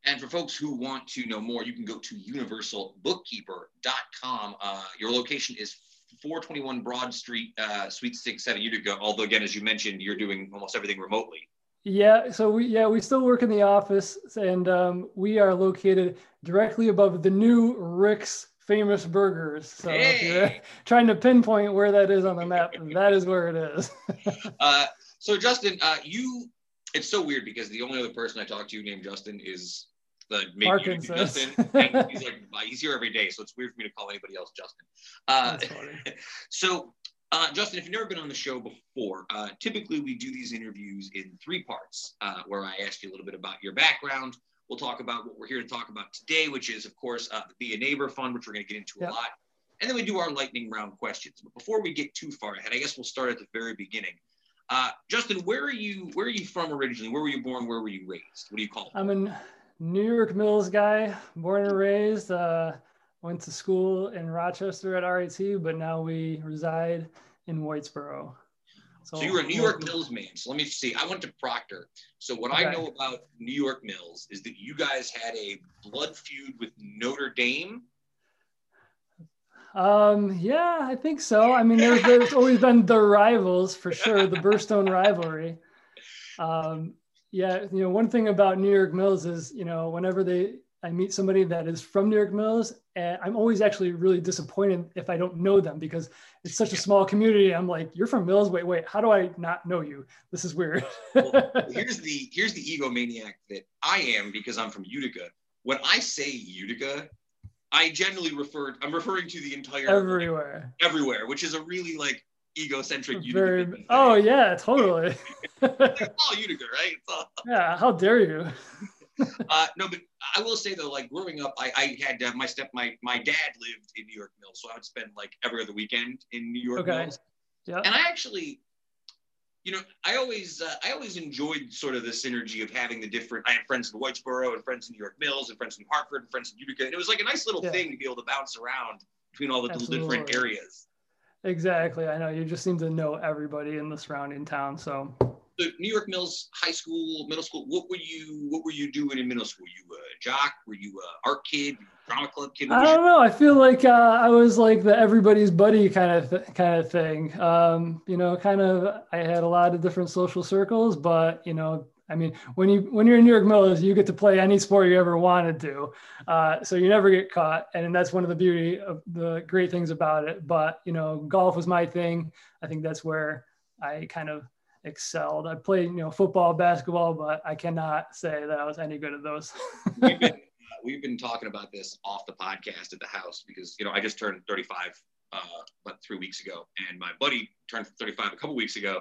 And for folks who want to know more, you can go to universalbookkeeper.com. Uh, your location is 421 Broad Street, uh, Suite 67 Utica. Although, again, as you mentioned, you're doing almost everything remotely. Yeah, so we yeah we still work in the office, and um, we are located directly above the new Rick's famous burgers. So hey. if you're trying to pinpoint where that is on the map, that is where it is. uh, so Justin, uh, you, it's so weird because the only other person I talk to named Justin is the Parkinson. Justin. He's like, he's here every day. So it's weird for me to call anybody else Justin. Uh, so uh, Justin, if you've never been on the show before, uh, typically we do these interviews in three parts uh, where I ask you a little bit about your background, We'll talk about what we're here to talk about today, which is, of course, uh, the Be a Neighbor Fund, which we're going to get into yep. a lot. And then we do our lightning round questions. But before we get too far ahead, I guess we'll start at the very beginning. Uh, Justin, where are you? Where are you from originally? Where were you born? Where were you raised? What do you call it? I'm a New York Mills guy, born and raised. Uh, went to school in Rochester at RIT, but now we reside in Whitesboro. So, so you were a New York Mills man. So let me see. I went to Proctor. So what okay. I know about New York Mills is that you guys had a blood feud with Notre Dame. Um, yeah, I think so. I mean, there's, there's always been the rivals for sure, the Burstone rivalry. Um, yeah, you know, one thing about New York Mills is, you know, whenever they I meet somebody that is from New York Mills, and I'm always actually really disappointed if I don't know them because it's such a small community. I'm like, you're from Mills. Wait, wait, how do I not know you? This is weird. well, here's the here's the egomaniac that I am because I'm from Utica. When I say Utica, I generally refer I'm referring to the entire everywhere, everywhere, which is a really like egocentric Very, Utica. Oh yeah, totally. all Utica, right? All... Yeah, how dare you? Uh, no, but I will say though, like growing up, I, I had uh, my step, my my dad lived in New York Mills, so I would spend like every other weekend in New York okay. Mills. Yeah. And I actually, you know, I always uh, I always enjoyed sort of the synergy of having the different. I had friends in Whitesboro and friends in New York Mills and friends in Hartford and friends in Utica, and it was like a nice little yeah. thing to be able to bounce around between all the different areas. Exactly. I know you just seem to know everybody in the surrounding town, so the New York Mills high school, middle school, what were you what were you doing in middle school? Were you a jock? Were you a art kid? Drama club kid? I don't your- know. I feel like uh, I was like the everybody's buddy kind of th- kind of thing. Um, you know, kind of. I had a lot of different social circles, but you know, I mean, when you when you're in New York Mills, you get to play any sport you ever wanted to, uh, so you never get caught, and that's one of the beauty of the great things about it. But you know, golf was my thing. I think that's where I kind of excelled. I played, you know, football, basketball, but I cannot say that I was any good at those. we've, been, we've been talking about this off the podcast at the house because, you know, I just turned 35 uh, about three weeks ago, and my buddy turned 35 a couple weeks ago.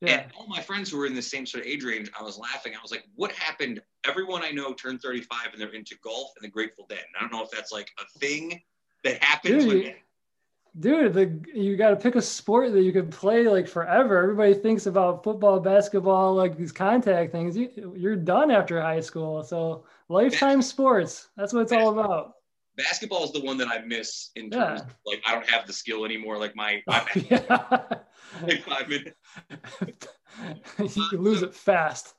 Yeah. And all my friends who were in the same sort of age range, I was laughing. I was like, what happened? Everyone I know turned 35 and they're into golf and the Grateful Dead. And I don't know if that's like a thing that happens Dude, when dude the you got to pick a sport that you can play like forever. Everybody thinks about football basketball like these contact things. You, you're done after high school. So lifetime sports that's what it's all about. Basketball is the one that i miss in terms yeah. of, like i don't have the skill anymore. Like my, my oh, yeah. like five minutes you lose it fast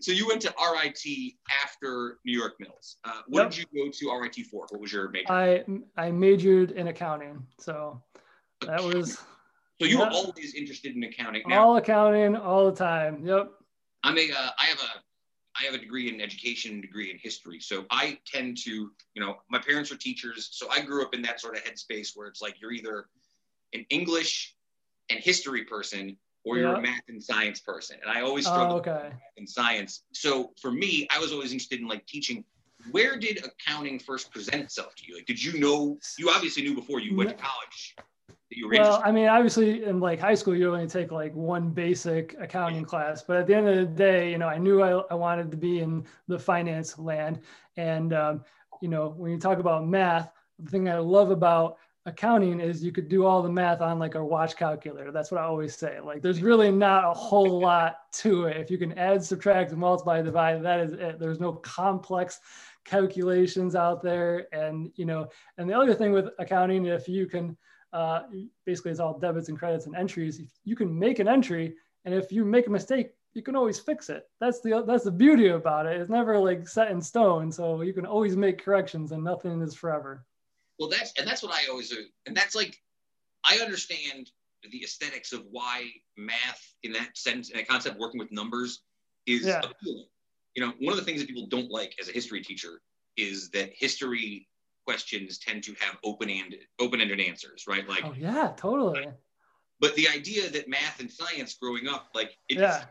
so you went to RIT after New York Mills. Uh, what yep. did you go to RIT for? What was your major? I I majored in accounting, so that was. So you yep. were always interested in accounting. Now, all accounting, all the time. Yep. I'm a. Uh, I have a. I have a degree in education, degree in history. So I tend to, you know, my parents are teachers, so I grew up in that sort of headspace where it's like you're either an English and history person or you're a math and science person. And I always struggled oh, okay. in science. So for me, I was always interested in like teaching. Where did accounting first present itself to you? Like, did you know? You obviously knew before you went to college. well, I mean, obviously, in like high school, you only take like one basic accounting class. But at the end of the day, you know, I knew I, I wanted to be in the finance land. And um, you know, when you talk about math, the thing I love about accounting is you could do all the math on like a watch calculator. That's what I always say. Like there's really not a whole lot to it. If you can add, subtract, multiply, divide, that is it. There's no complex calculations out there. And you know, and the other thing with accounting, if you can uh, basically it's all debits and credits and entries, you can make an entry. And if you make a mistake, you can always fix it. That's the that's the beauty about it. It's never like set in stone. So you can always make corrections and nothing is forever. Well, that's and that's what I always do, and that's like I understand the aesthetics of why math in that sense and that concept working with numbers is yeah. appealing. You know, one of the things that people don't like as a history teacher is that history questions tend to have open-ended open-ended answers, right? Like Oh yeah, totally. But the idea that math and science growing up, like it yeah.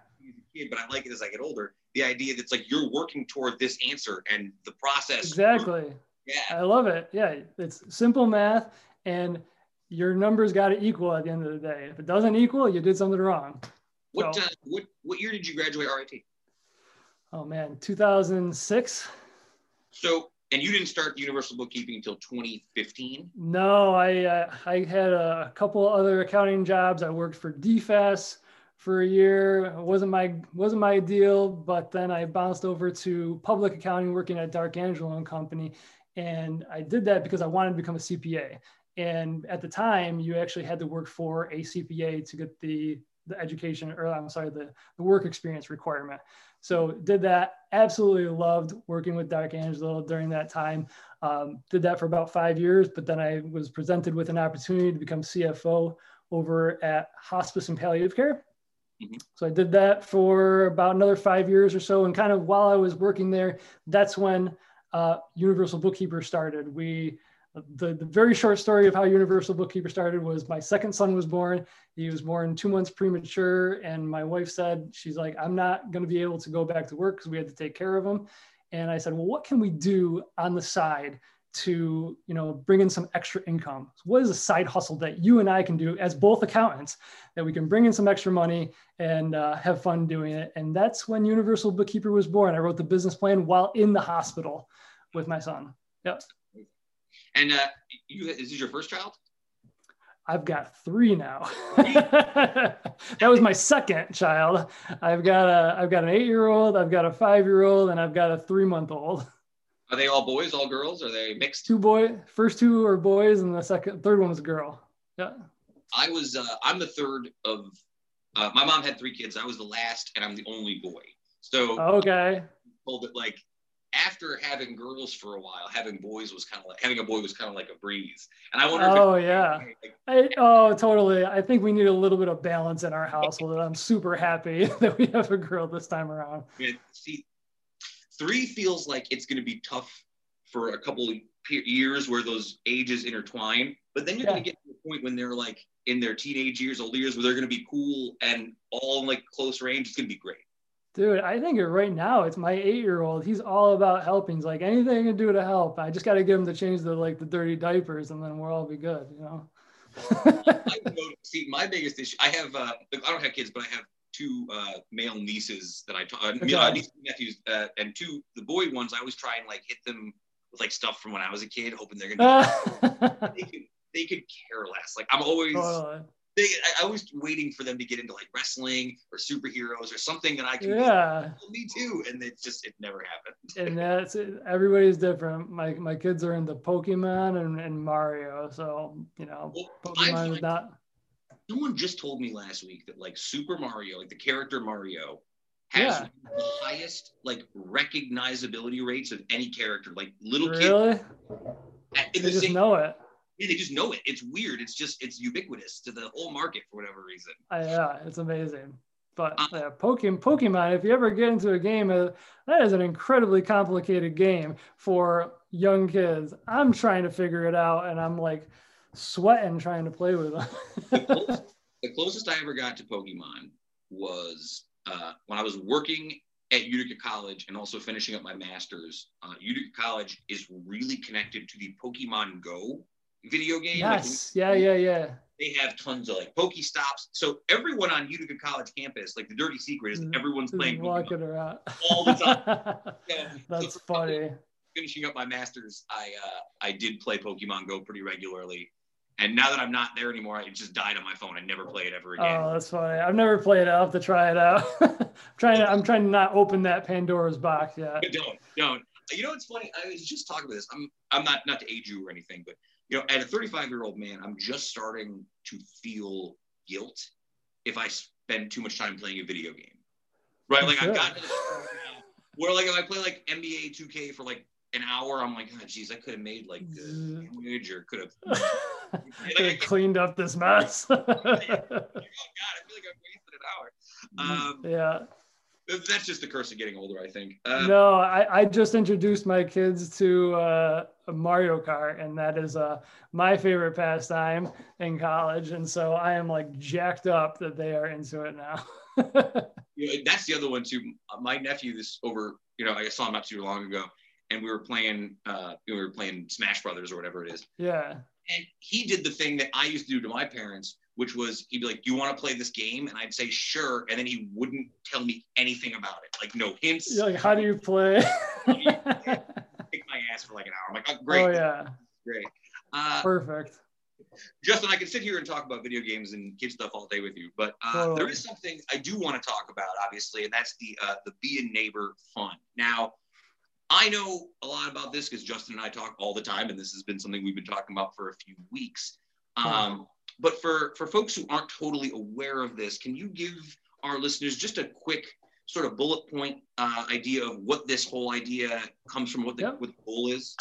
kid, but I like it as I get older. The idea that's like you're working toward this answer and the process exactly yeah. I love it. Yeah. It's simple math and your numbers got to equal at the end of the day. If it doesn't equal, you did something wrong. What so, uh, what what year did you graduate RIT? Oh man, 2006. So, and you didn't start Universal Bookkeeping until 2015? No, I uh, I had a couple other accounting jobs. I worked for DFAS for a year. It wasn't my wasn't my deal, but then I bounced over to public accounting, working at D'Arcangelo and Company, and I did that because I wanted to become a CPA. And at the time, you actually had to work for a CPA to get the, the education, or I'm sorry, the, the work experience requirement. So did that, absolutely loved working with D'Arcangelo during that time. Um, did that for about five years, but then I was presented with an opportunity to become CFO over at Hospice and Palliative Care. Mm-hmm. So I did that for about another five years or so. And kind of while I was working there, that's when uh, Universal Bookkeeper started. We the, the very short story of how Universal Bookkeeper started was my second son was born. He was born two months premature, and my wife said, She's like, I'm not going to be able to go back to work because we had to take care of him. And I said, Well, what can we do on the side to you know bring in some extra income what is a side hustle that you and i can do as both accountants that we can bring in some extra money and uh, have fun doing it and that's when universal bookkeeper was born i wrote the business plan while in the hospital with my son yep and uh, you is this your first child I've got three now. that was my second child. I've got a I've got an eight year old, I've got a five year old, and I've got a three month old. Are they all boys, all girls? Are they mixed? Two boy, first two are boys, and the second, third one was a girl. Yeah. I was. Uh, I'm the third of. Uh, my mom had three kids. I was the last, and I'm the only boy. So okay. Told that like after having girls for a while, having boys was kind of like having a boy was kind of like a breeze. And I wonder. Oh yeah. Like, I, oh totally. I think we need a little bit of balance in our household, and I'm super happy that we have a girl this time around. see, Three feels like it's going to be tough for a couple years where those ages intertwine. But then you're yeah. going to get to the point when they're like in their teenage years, old years, where they're going to be cool and all in like close range. It's going to be great. Dude, I think right now it's my eight-year-old. He's all about helping. He's like anything I can do to help. I just got to get him to change the like the dirty diapers, and then we'll all be good. You know. I see, my biggest issue. I have. Uh, I don't have kids, but I have two uh, male nieces that I taught, uh, okay. nieces, nephews, uh, and two the boy ones. I always try and like hit them with like stuff from when I was a kid, hoping they're gonna. they could they could care less. Like I'm always. They, I, I was waiting for them to get into like wrestling or superheroes or something that I can. Yeah. Me too, and it just it never happened. and that's everybody's different. My my kids are into Pokemon and, and Mario, so you know well, Pokemon is not someone just told me last week that like Super Mario, like the character Mario, has yeah. the highest like recognizability rates of any character. Like little really? kids. They the just same, know it. Yeah, they just know it. It's weird. It's just it's ubiquitous to the whole market for whatever reason. Uh, yeah, it's amazing. But uh, yeah, Pokemon, Pokemon, if you ever get into a game, uh, that is an incredibly complicated game for young kids. I'm trying to figure it out, and I'm like sweating trying to play with them. the, closest, the, closest, I ever got to Pokemon was uh, when I was working at Utica College and also finishing up my master's. Uh, Utica College is really connected to the Pokemon Go video game. Yes. Like, yeah, yeah, yeah. They have tons of like Pokestops. So everyone on Utica College campus, like the dirty secret is everyone's playing walking Pokemon around all the time. yeah. That's so funny. Finishing up my masters, I uh, I did play Pokemon Go pretty regularly. And now that I'm not there anymore, it just died on my phone. I never play it ever again. Oh, that's funny. I've never played it. I'll have to try it out. I'm trying to I'm trying to not open that Pandora's box yet. Don't, don't. You know what's funny? I was just talking about this. I'm I'm not not to age you or anything, but you know, at a 35 year old man, I'm just starting to feel guilt if I spend too much time playing a video game. Right? Like sure. I've gotten to the where like if I play like NBA 2K for like an hour, I'm like, oh, geez, I could have made like the image or could have like, cleaned up this mess. oh God, I feel like I've wasted an hour. Um, yeah that's just the curse of getting older, I think. Uh, no, I, I just introduced my kids to uh, Mario Kart, and that is uh, my favorite pastime in college. And so I am like jacked up that they are into it now. you know, that's the other one too. My nephew, this over, you know, I saw him not too long ago, and we were playing, uh, we were playing Smash Brothers or whatever it is. Yeah. And he did the thing that I used to do to my parents, which was he'd be like, "You want to play this game?" And I'd say, "Sure," and then he wouldn't tell me anything about it, like no hints. You're like, how do you play? Kick my ass for like an hour. I'm like, oh, great. Oh yeah. Great. Uh, Perfect. Justin, I can sit here and talk about video games and kid stuff all day with you, but uh, totally. there is something I do want to talk about, obviously, and that's the uh, the Be a Neighbor Fund. Now, I know a lot about this because Justin and I talk all the time, and this has been something we've been talking about for a few weeks. Um, but for, for folks who aren't totally aware of this, can you give our listeners just a quick sort of bullet point uh, idea of what this whole idea comes from, what the, yep. what the goal is?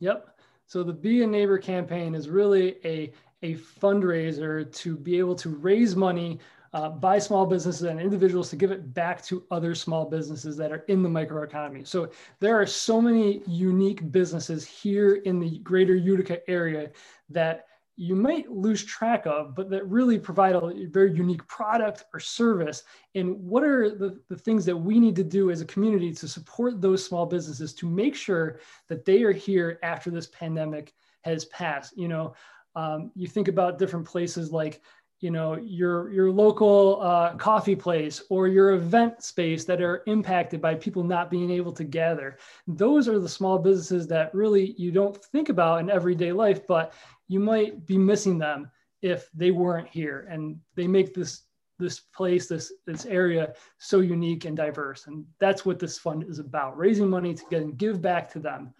Yep. So the Be a Neighbor campaign is really a, a fundraiser to be able to raise money uh, by small businesses and individuals to give it back to other small businesses that are in the microeconomy. So there are so many unique businesses here in the greater Utica area that you might lose track of, but that really provide a very unique product or service. And what are the, the things that we need to do as a community to support those small businesses to make sure that they are here after this pandemic has passed? You know, um, you think about different places like, you know, your your local uh, coffee place or your event space that are impacted by people not being able to gather. Those are the small businesses that really you don't think about in everyday life, but you might be missing them if they weren't here. And they make this this place this this area so unique and diverse. And that's what this fund is about raising money to get and give back to them.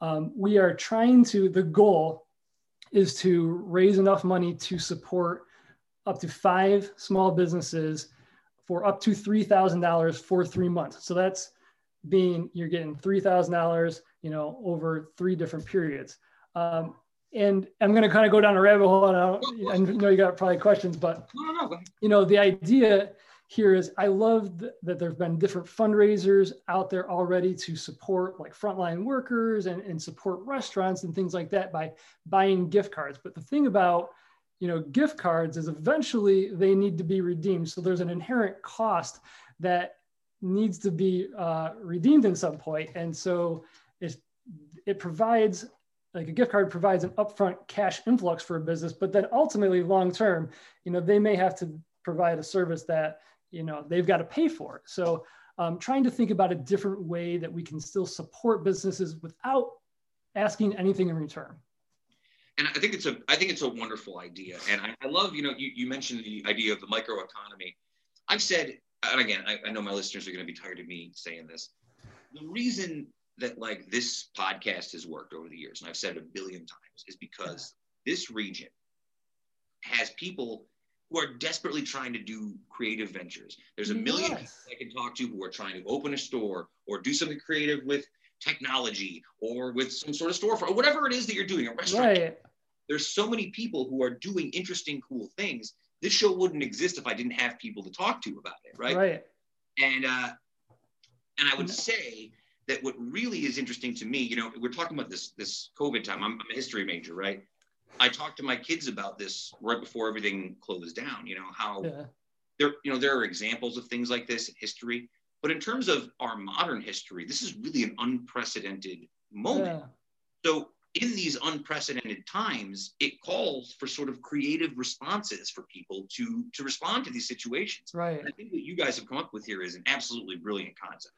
Um, we are trying to the goal is to raise enough money to support up to five small businesses for up to $3000 for three months. So that's being you're getting $3000 you know over three different periods. Um, and I'm going to kind of go down a rabbit hole. And I, know you got probably questions, but you know, the idea here is I love th- that there's been different fundraisers out there already to support like frontline workers and, and support restaurants and things like that by buying gift cards. But the thing about you know gift cards is eventually they need to be redeemed. So there's an inherent cost that needs to be uh, redeemed in some point, and so it provides like a gift card provides an upfront cash influx for a business, but then ultimately long term, you know, they may have to provide a service that, you know, they've got to pay for. it. So um, trying to think about a different way that we can still support businesses without asking anything in return. And I think it's a I think it's a wonderful idea. And I, I love, you know, you, you mentioned the idea of the microeconomy. I've said, and again, I, I know my listeners are going to be tired of me saying this. The reason that like this podcast has worked over the years, and I've said it a billion times, is because this region has people who are desperately trying to do creative ventures. There's a million Yes. people I can talk to who are trying to open a store or do something creative with technology or with some sort of storefront or whatever it is that you're doing, a restaurant. Right. There's so many people who are doing interesting, cool things. This show wouldn't exist if I didn't have people to talk to about it, right? Right. And uh, and I would say that what really is interesting to me, you know, we're talking about this this COVID time. I'm, I'm a history major, right? I talked to my kids about this right before everything closed down. You know how Yeah. there, you know, there are examples of things like this in history, but in terms of our modern history, this is really an unprecedented moment. Yeah. So in these unprecedented times, it calls for sort of creative responses for people to to respond to these situations. Right. And I think what you guys have come up with here is an absolutely brilliant concept.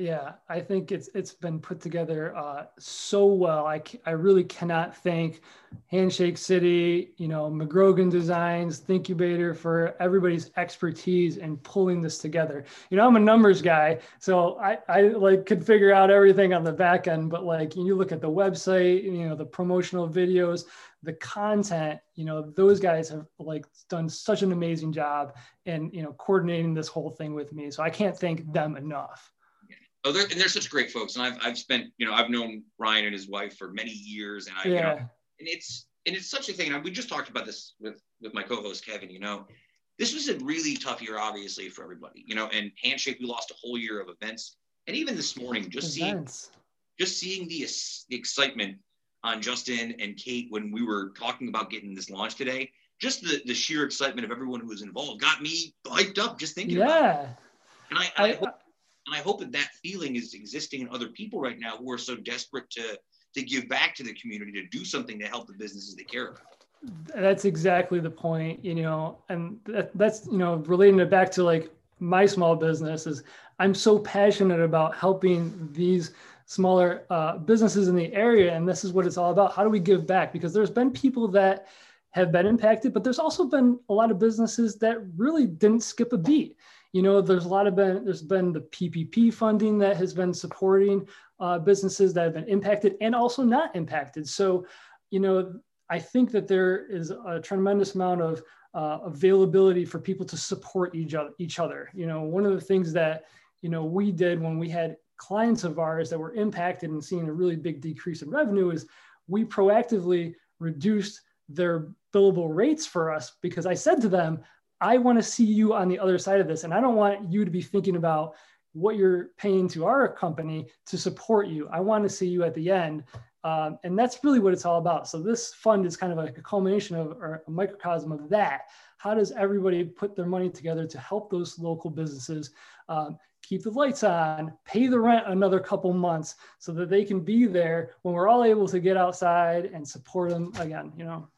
Yeah, I think it's it's been put together uh, so well. I, I really cannot thank Handshake City, you know, McGrogan Designs, Thincubator for everybody's expertise in pulling this together. You know, I'm a numbers guy, so I, I like could figure out everything on the back end, but like you look at the website, you know, the promotional videos, the content, you know, those guys have like done such an amazing job in, you know, coordinating this whole thing with me. So I can't thank them enough. Oh, they're, and they're such great folks. And I've, I've spent, you know, I've known Ryan and his wife for many years. And I, you know, Yeah. and it's, and it's such a thing. And we just talked about this with, with my co-host, Kevin, you know, this was a really tough year, obviously for everybody, you know, and handshake, we lost a whole year of events. And even this morning, just seeing, just seeing the, the excitement on Justin and Kate when we were talking about getting this launch today, just the, the sheer excitement of everyone who was involved got me hyped up just thinking about it. Yeah. And I, I, I, and I hope that that feeling is existing in other people right now who are so desperate to to give back to the community to do something to help the businesses they care about. that's exactly the point, you know, and that, that's, you know, relating it back to like my small business is I'm so passionate about helping these smaller uh, businesses in the area. And this is what it's all about. How do we give back? Because there's been people that have been impacted, but there's also been a lot of businesses that really didn't skip a beat. You know, there's a lot of been, there's been the PPP funding that has been supporting uh, businesses that have been impacted and also not impacted. So, you know, I think that there is a tremendous amount of uh, availability for people to support each other. Each other. You know, one of the things that you know we did when we had clients of ours that were impacted and seeing a really big decrease in revenue is we proactively reduced their billable rates for us because I said to them, I want to see you on the other side of this, and I don't want you to be thinking about what you're paying to our company to support you. I want to see you at the end um, and that's really what it's all about. So this fund is kind of like a culmination of or a microcosm of that. How does everybody put their money together to help those local businesses um, keep the lights on, pay the rent another couple months so that they can be there when we're all able to get outside and support them again, you know?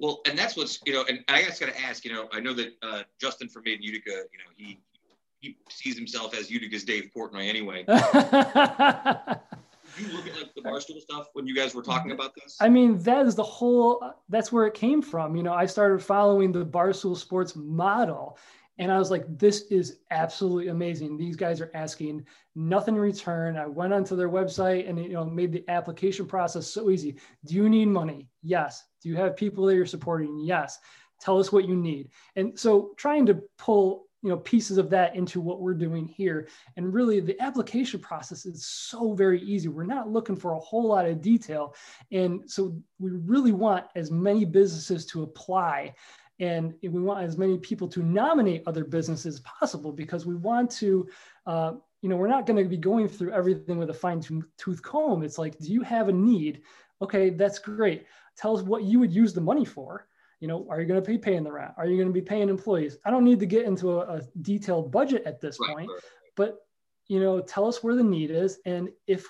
Well, and that's what's, you know, and I just got to ask, you know, I know that uh, Justin from Made in Utica, you know, he, he sees himself as Utica's Dave Portnoy anyway. You look at like the Barstool stuff when you guys were talking about this? I mean, that is the whole, that's where it came from. You know, I started following the Barstool Sports model and I was like, this is absolutely amazing. These guys are asking nothing in return. I went onto their website and, you know, made the application process so easy. Do you need money? Yes. Do you have people that you're supporting? Yes. Tell us what you need. And so trying to pull you know pieces of that into what we're doing here and really the application process is so very easy we're not looking for a whole lot of detail and so we really want as many businesses to apply and we want as many people to nominate other businesses as possible because we want to uh, you know we're not going to be going through everything with a fine tooth comb. It's like do you have a need? Okay that's great. Tell us what you would use the money for. You know, are you going to be paying the rent? Are you going to be paying employees? I don't need to get into a, a detailed budget at this Right, point, but you know, tell us where the need is, and if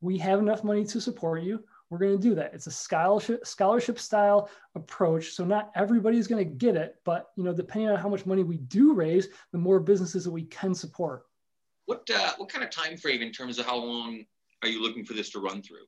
we have enough money to support you, we're going to do that. It's a scholarship scholarship style approach, so not everybody's going to get it, but you know, depending on how much money we do raise, the more businesses that we can support. What uh, what kind of time frame in terms of how long are you looking for this to run through?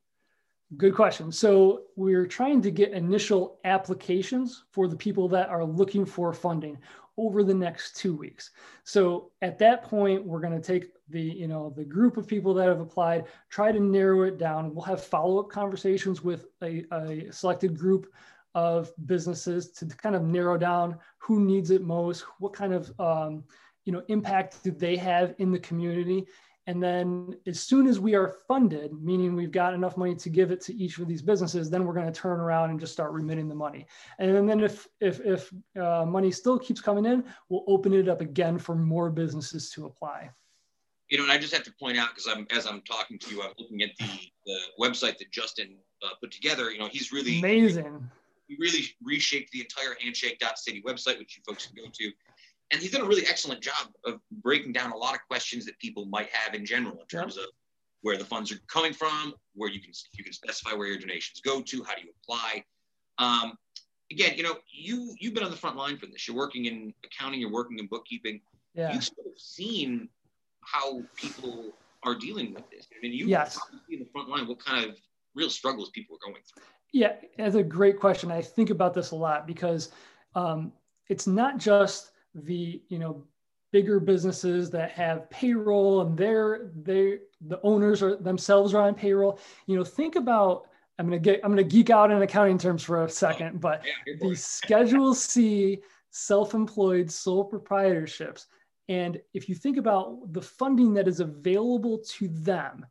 Good question. So we're trying to get initial applications for the people that are looking for funding over the next two weeks. So at that point, we're going to take the you know the group of people that have applied, try to narrow it down. We'll have follow up conversations with a, a selected group of businesses to kind of narrow down who needs it most, what kind of um, you know impact do they have in the community, and then as soon as we are funded, meaning we've got enough money to give it to each of these businesses, then we're going to turn around and just start remitting the money. And then if if if uh, money still keeps coming in, we'll open it up again for more businesses to apply. You know, and I just have to point out because I'm as I'm talking to you, I'm looking at the the website that Justin uh, put together. You know, he's really amazing. He really reshaped the entire Handshake.city website, which you folks can go to and he's done a really excellent job of breaking down a lot of questions that people might have in general in terms of where the funds are coming from, where you can you can specify where your donations go to, how do you apply. Um, again, you know, you you've been on the front line for this. You're working in accounting, you're working in bookkeeping. Yeah. You've sort of seen how people are dealing with this. I mean, you yes. in the front line. What kind of real struggles people are going through? Yeah, that's a great question. I think about this a lot because um, it's not just the you know bigger businesses that have payroll and they're they the owners are themselves are on payroll. You know think about i'm to get i'm going to geek out in accounting terms for a second but yeah, the schedule c self-employed sole proprietorships. And if you think about the funding that is available to them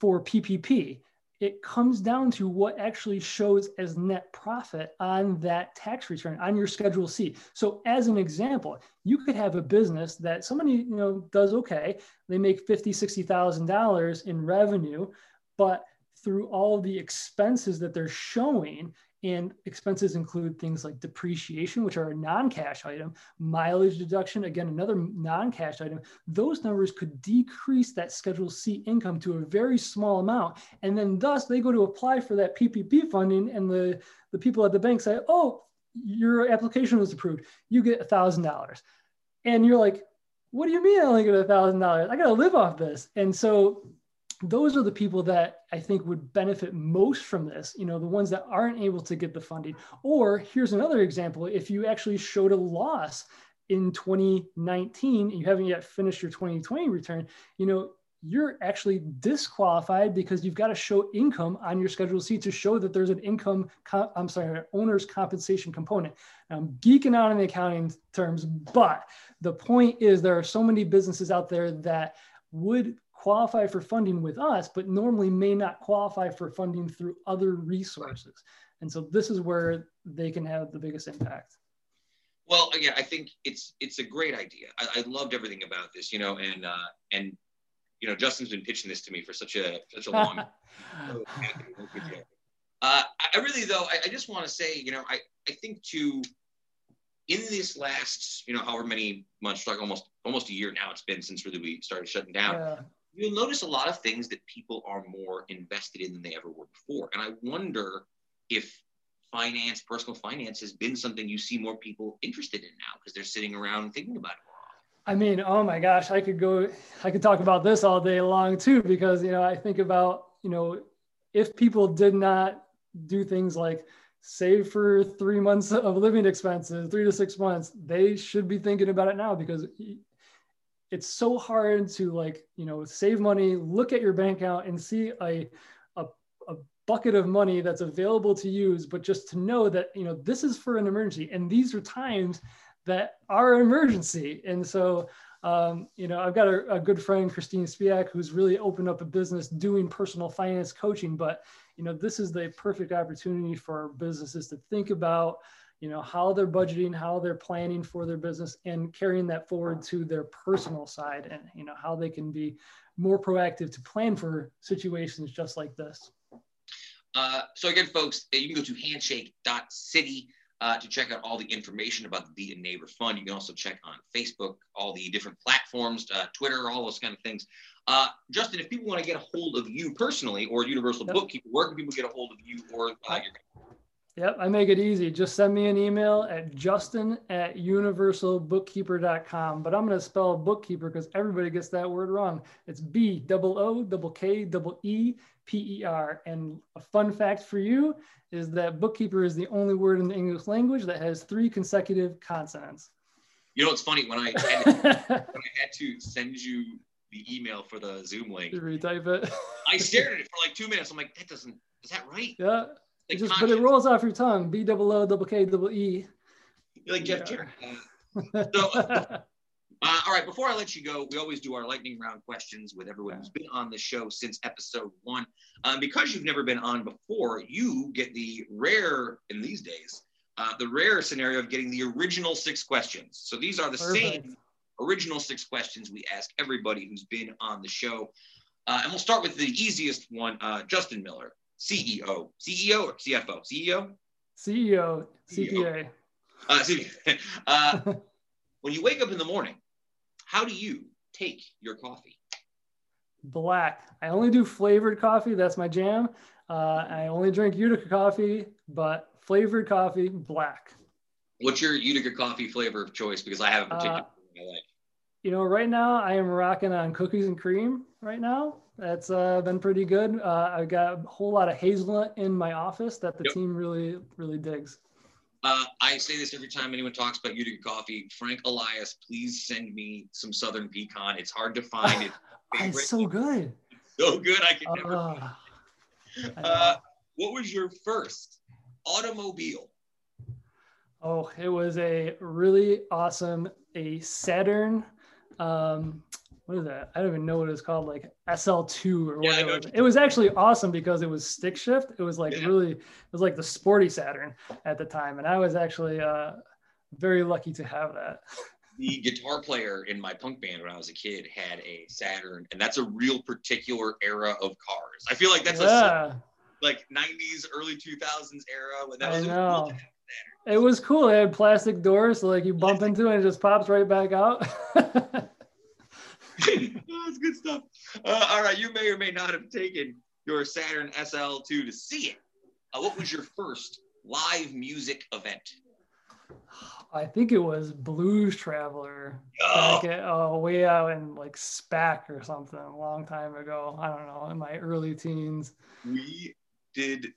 for ppp it comes down to what actually shows as net profit on that tax return on your schedule c. So as an example you could have a business that somebody you know does okay. They make 50 60000 dollars in revenue but through all the expenses that they're showing and expenses include things like depreciation, which are a non-cash item, mileage deduction, again, another non-cash item. Those numbers could decrease that Schedule C income to a very small amount. And then thus they go to apply for that PPP funding and the, the people at the bank say, oh, your application was approved. You get $1,000. And you're like, what do you mean I only get $1,000? I got to live off this. And so those are the people that I think would benefit most from this, you know, the ones that aren't able to get the funding. Or here's another example if you actually showed a loss in 2019 and you haven't yet finished your 2020 return, you know, you're actually disqualified because you've got to show income on your Schedule C to show that there's an income, I'm sorry, an owner's compensation component. Now, I'm geeking out in the accounting terms, but the point is there are so many businesses out there that would qualify for funding with us, but normally may not qualify for funding through other resources. And so this is where they can have the biggest impact. Well, again, I think it's it's a great idea. I, I loved everything about this, you know, and uh, and you know, Justin's been pitching this to me for such a such a long. uh, I really though, I, I just want to say, you know, I I think to in this last, you know, however many months, like almost almost a year now, it's been since really we started shutting down. Yeah you'll notice a lot of things that people are more invested in than they ever were before. And I wonder if finance, personal finance, has been something you see more people interested in now because they're sitting around thinking about it I mean, oh my gosh, I could go, I could talk about this all day long too, because, you know, I think about, you know, if people did not do things like save for three months of living expenses, three to six months, they should be thinking about it now because it's so hard to like you know save money look at your bank account and see a, a, a bucket of money that's available to use but just to know that you know this is for an emergency. And these are times that are emergency. And so um, you know i've got a, a good friend christine spiak who's really opened up a business doing personal finance coaching. But you know this is the perfect opportunity for businesses to think about you know how they're budgeting how they're planning for their business and carrying that forward to their personal side and you know how they can be more proactive to plan for situations just like this uh, so again folks uh, you can go to handshake.city uh, to check out all the information about the Be a Neighbor Fund. You can also check on Facebook, all the different platforms, uh, Twitter, all those kind of things. Uh, Justin, if people want to get a hold of you personally or Universal yep. Bookkeeper, where can people get a hold of you or uh, your Yep, I make it easy. Just send me an email at justin at universalbookkeeper.com. But I'm going to spell bookkeeper because everybody gets that word wrong. It's B double O double K double E P E R. And a fun fact for you is that bookkeeper is the only word in the English language that has three consecutive consonants. You know, it's funny when I had to, when I had to send you the email for the Zoom link. You retype it. I stared at it for like two minutes. I'm like, that doesn't, is that right? Yeah It just, but it rolls off your tongue. B double O double K double E. You're like Jeff Jarrett. So, uh, all right, before I let you go, we always do our lightning round questions with everyone who's been on the show since episode one. Um, because you've never been on before, you get the rare in these days, uh, the rare scenario of getting the original six questions. So these are the Perfect. same original six questions we ask everybody who's been on the show. Uh, and we'll start with the easiest one, uh, Justin Miller. CEO, CEO or CFO? CEO? CEO, CPA. Uh, uh, when you wake up in the morning, how do you take your coffee? Black. I only do flavored coffee. That's my jam. Uh, I only drink Utica coffee, but flavored coffee, black. What's your Utica coffee flavor of choice? Because I have a particular uh, I like. You know, right now I am rocking on cookies and cream right now. That's uh, been pretty good. Uh, I've got a whole lot of hazelnut in my office that the yep. team really, really digs. Uh, I say this every time anyone talks about Utica coffee. Frank Elias, please send me some Southern Pecan. It's hard to find. It's, it's so good. so good. I can never. Uh, uh, what was your first automobile? Oh, it was a really awesome a Saturn um, what is that? I don't even know what it's called, like SL2 or yeah, whatever. It was actually awesome because it was stick shift. It was like yeah. really, it was like the sporty Saturn at the time. And I was actually uh, very lucky to have that. The guitar player in my punk band when I was a kid had a Saturn, and that's a real particular era of cars. I feel like that's yeah. a like 90s, early 2000s era when that was I know. It was cool. It had plastic doors, so like you bump into it and it just pops right back out. oh, that's good stuff. Uh, all right, you may or may not have taken your Saturn SL2 to see it. Uh, what was your first live music event? I think it was Blues Traveler. Oh. Back at, oh, way out in like SPAC or something a long time ago. I don't know, in my early teens. We did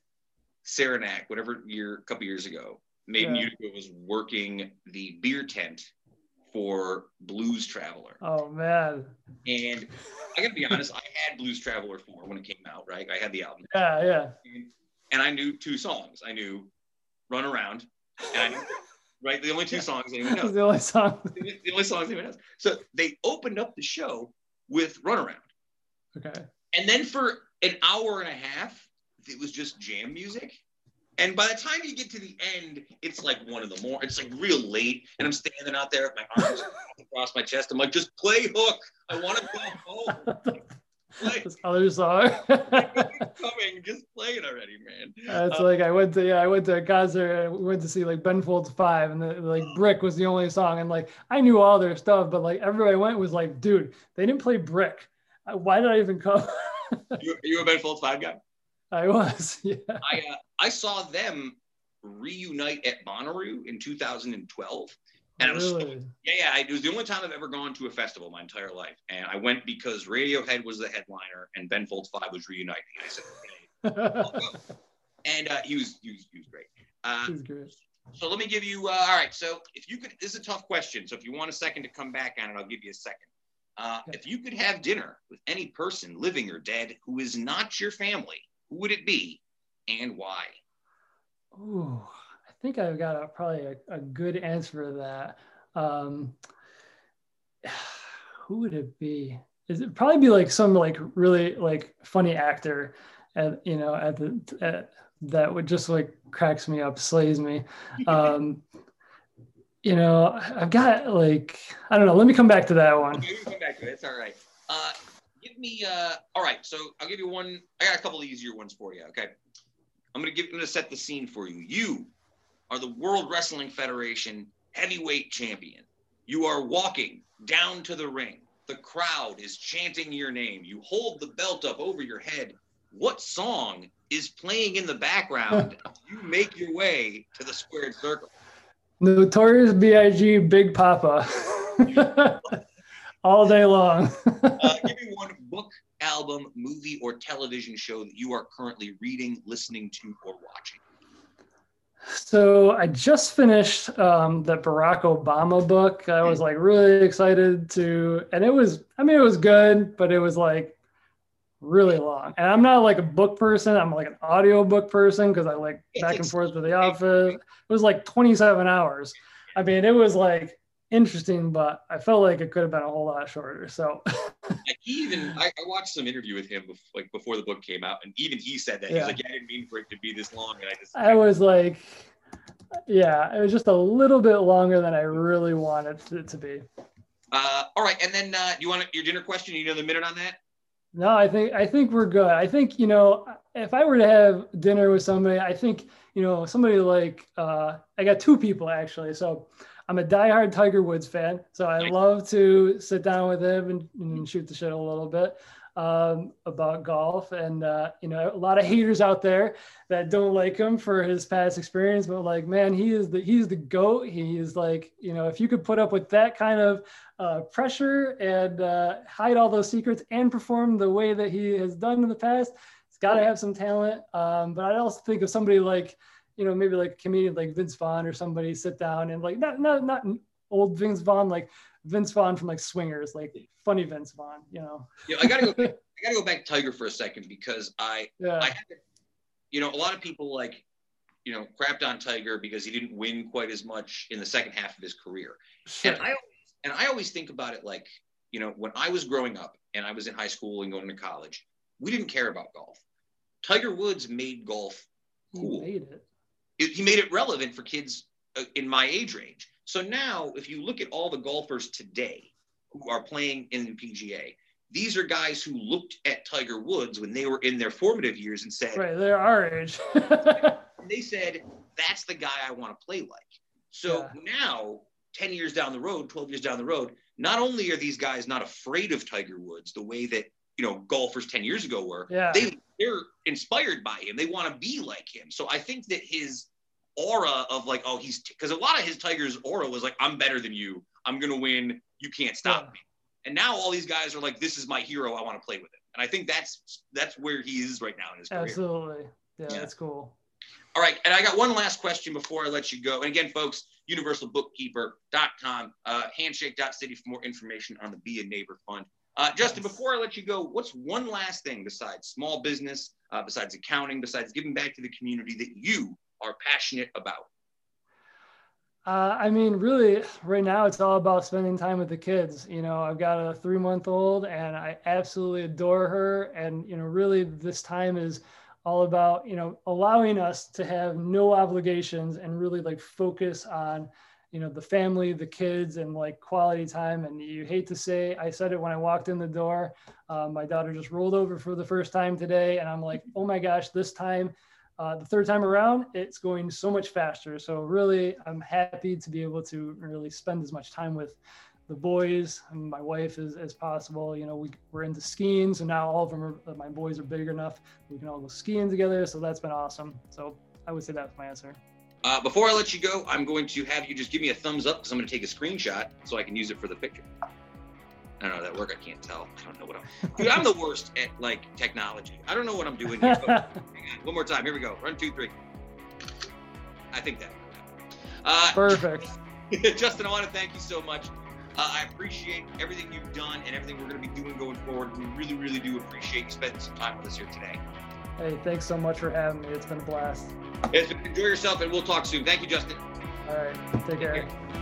Saranac, whatever year, a couple years ago. Made In yeah. Utica was working the beer tent for Blues Traveler. Oh man! And I gotta be honest, I had Blues Traveler four when it came out. Right, I had the album. Yeah, yeah. And, and I knew two songs. I knew "Run Around," and I knew, right, the only two songs anyone knows. the only song. The, the only songs anyone knows. So they opened up the show with "Run Around." Okay. And then for an hour and a half, it was just jam music. And by the time you get to the end, it's like one of the more, it's like real late. And I'm standing out there with my arms across my chest. I'm like, just play hook. I want to go home. Play. This other song. coming, just play it already, man. Uh, it's uh, like I went to yeah, I went to a concert. We went to see like Ben Folds Five, and the, like Brick was the only song. And like I knew all their stuff, but like everybody went was like, dude, they didn't play Brick. Why did I even come? you, you a Ben Folds Five guy? I was, yeah. I uh, I saw them reunite at Bonnaroo in 2012. And? I was, yeah, yeah. it was the only time I've ever gone to a festival my entire life, and I went because Radiohead was the headliner and Ben Folds Five was reuniting. I said, okay, and uh, he was he was he was great. Uh, great. So let me give you. Uh, all right. So if you could, this is a tough question. So if you want a second to come back on it, I'll give you a second. Uh, if you could have dinner with any person, living or dead, who is not your family, who would it be and why? Oh, I think I've got a, probably a, a, good answer to that. Um, who would it be? Is it probably be like some like really like funny actor at you know at the at, that would just like cracks me up, slays me. Um, you know, I've got like I don't know. Let me come back to that one. Okay, come back to it. It's all right. Uh, me uh all right so i'll give you one i got a couple of easier ones for you okay? I'm gonna give i'm gonna set the scene for you. You are the world wrestling federation heavyweight champion. You are walking down to the ring. The crowd is chanting your name. You hold the belt up over your head. What song is playing in the background you make your way to the squared circle? Notorious big Big Poppa all day long. uh, give me one book, album, movie, or television show that you are currently reading, listening to, or watching. So I just finished um, the Barack Obama book. I was like really excited to, and it was, I mean, it was good, but it was like really long. And I'm not like a book person. I'm like an audio book person because I like back and forth to the office. It was like 27 hours. I mean, it was like interesting, but I felt like it could have been a whole lot shorter. So like he even I, I, watched some interview with him before, like before the book came out, and even he said that yeah. he's like, yeah, I didn't mean for it to be this long, and I just I was like, yeah, it was just a little bit longer than I really wanted it to be. Uh, all right, and then uh, you want your dinner question? You know the minute on that? No, I think I think we're good. I think you know if I were to have dinner with somebody, I think you know somebody like uh, I got two people actually. So I'm a diehard Tiger Woods fan, so I love to sit down with him and, and shoot the shit a little bit um, about golf. And uh, you know, a lot of haters out there that don't like him for his past experience, but like, man, he is the he's the goat. He is like, you know, if you could put up with that kind of uh, pressure and uh, hide all those secrets and perform the way that he has done in the past, it's got to have some talent. Um, but I also think of somebody like you know, maybe like a comedian like Vince Vaughn or somebody sit down and like not not not old Vince Vaughn, like Vince Vaughn from like Swingers, like funny Vince Vaughn, you know. Yeah, I gotta go. Back, I gotta go back to Tiger for a second because I, yeah. I you know, a lot of people like, you know, crapped on Tiger because he didn't win quite as much in the second half of his career, sure. and I and I always think about it like, you know, when I was growing up and I was in high school and going to college, we didn't care about golf. Tiger Woods made golf cool. He made it it, he made it relevant for kids uh, in my age range. So now, if you look at all the golfers today who are playing in the PGA, these are guys who looked at Tiger Woods when they were in their formative years and said, "Right, they're our age." they said, "That's the guy I want to play like." So yeah. now, ten years down the road, twelve years down the road, not only are these guys not afraid of Tiger Woods the way that you know golfers 10 years ago were yeah. they they're inspired by him. They want to be like him. So i think that his aura of like oh he's because a lot of his tigers aura was like i'm better than you. I'm gonna win. You can't stop yeah. me. And now all these guys are like this is my hero. I want to play with him. And i think that's that's where he is right now in his career. Absolutely. Yeah, yeah. that's cool. All right and i got one last question before i let you go. And again folks universalbookkeeper.com uh, handshake.city for more information on the be a neighbor fund uh, Justin, before I let you go, what's one last thing besides small business, uh, besides accounting, besides giving back to the community that you are passionate about? Uh, I mean, really, right now it's all about spending time with the kids. You know, I've got a three month old and I absolutely adore her. And, you know, really, this time is all about, you know, allowing us to have no obligations and really like focus on you know the family the kids and like quality time. And you hate to say i said it when i walked in the door. Um, my daughter just rolled over for the first time today and i'm like oh my gosh this time uh, the third time around it's going so much faster. So really i'm happy to be able to really spend as much time with the boys and my wife as, as possible. You know we, we're into skiing so now all of them are my boys are big enough we can all go skiing together. So that's been awesome. So i would say that's my answer uh, before I let you go, I'm going to have you just give me a thumbs up because I'm going to take a screenshot so I can use it for the picture. I don't know that work. I can't tell. I don't know what I'm. Dude, I'm the worst at like technology. I don't know what I'm doing here. hang on. One more time. Here we go. Run two, three. I think that. Uh, Perfect. Justin, I want to thank you so much. Uh, I appreciate everything you've done and everything we're going to be doing going forward. We really, really do appreciate you spending some time with us here today. Hey, thanks so much for having me. It's been a blast. enjoy yourself, and we'll talk soon. Thank you, Justin. All right. Take, Take care. care.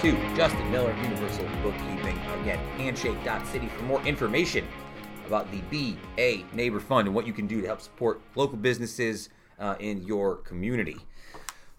To Justin Miller, Universal Bookkeeping. Again, handshake.city for more information about the Be a Neighbor Fund and what you can do to help support local businesses uh, in your community.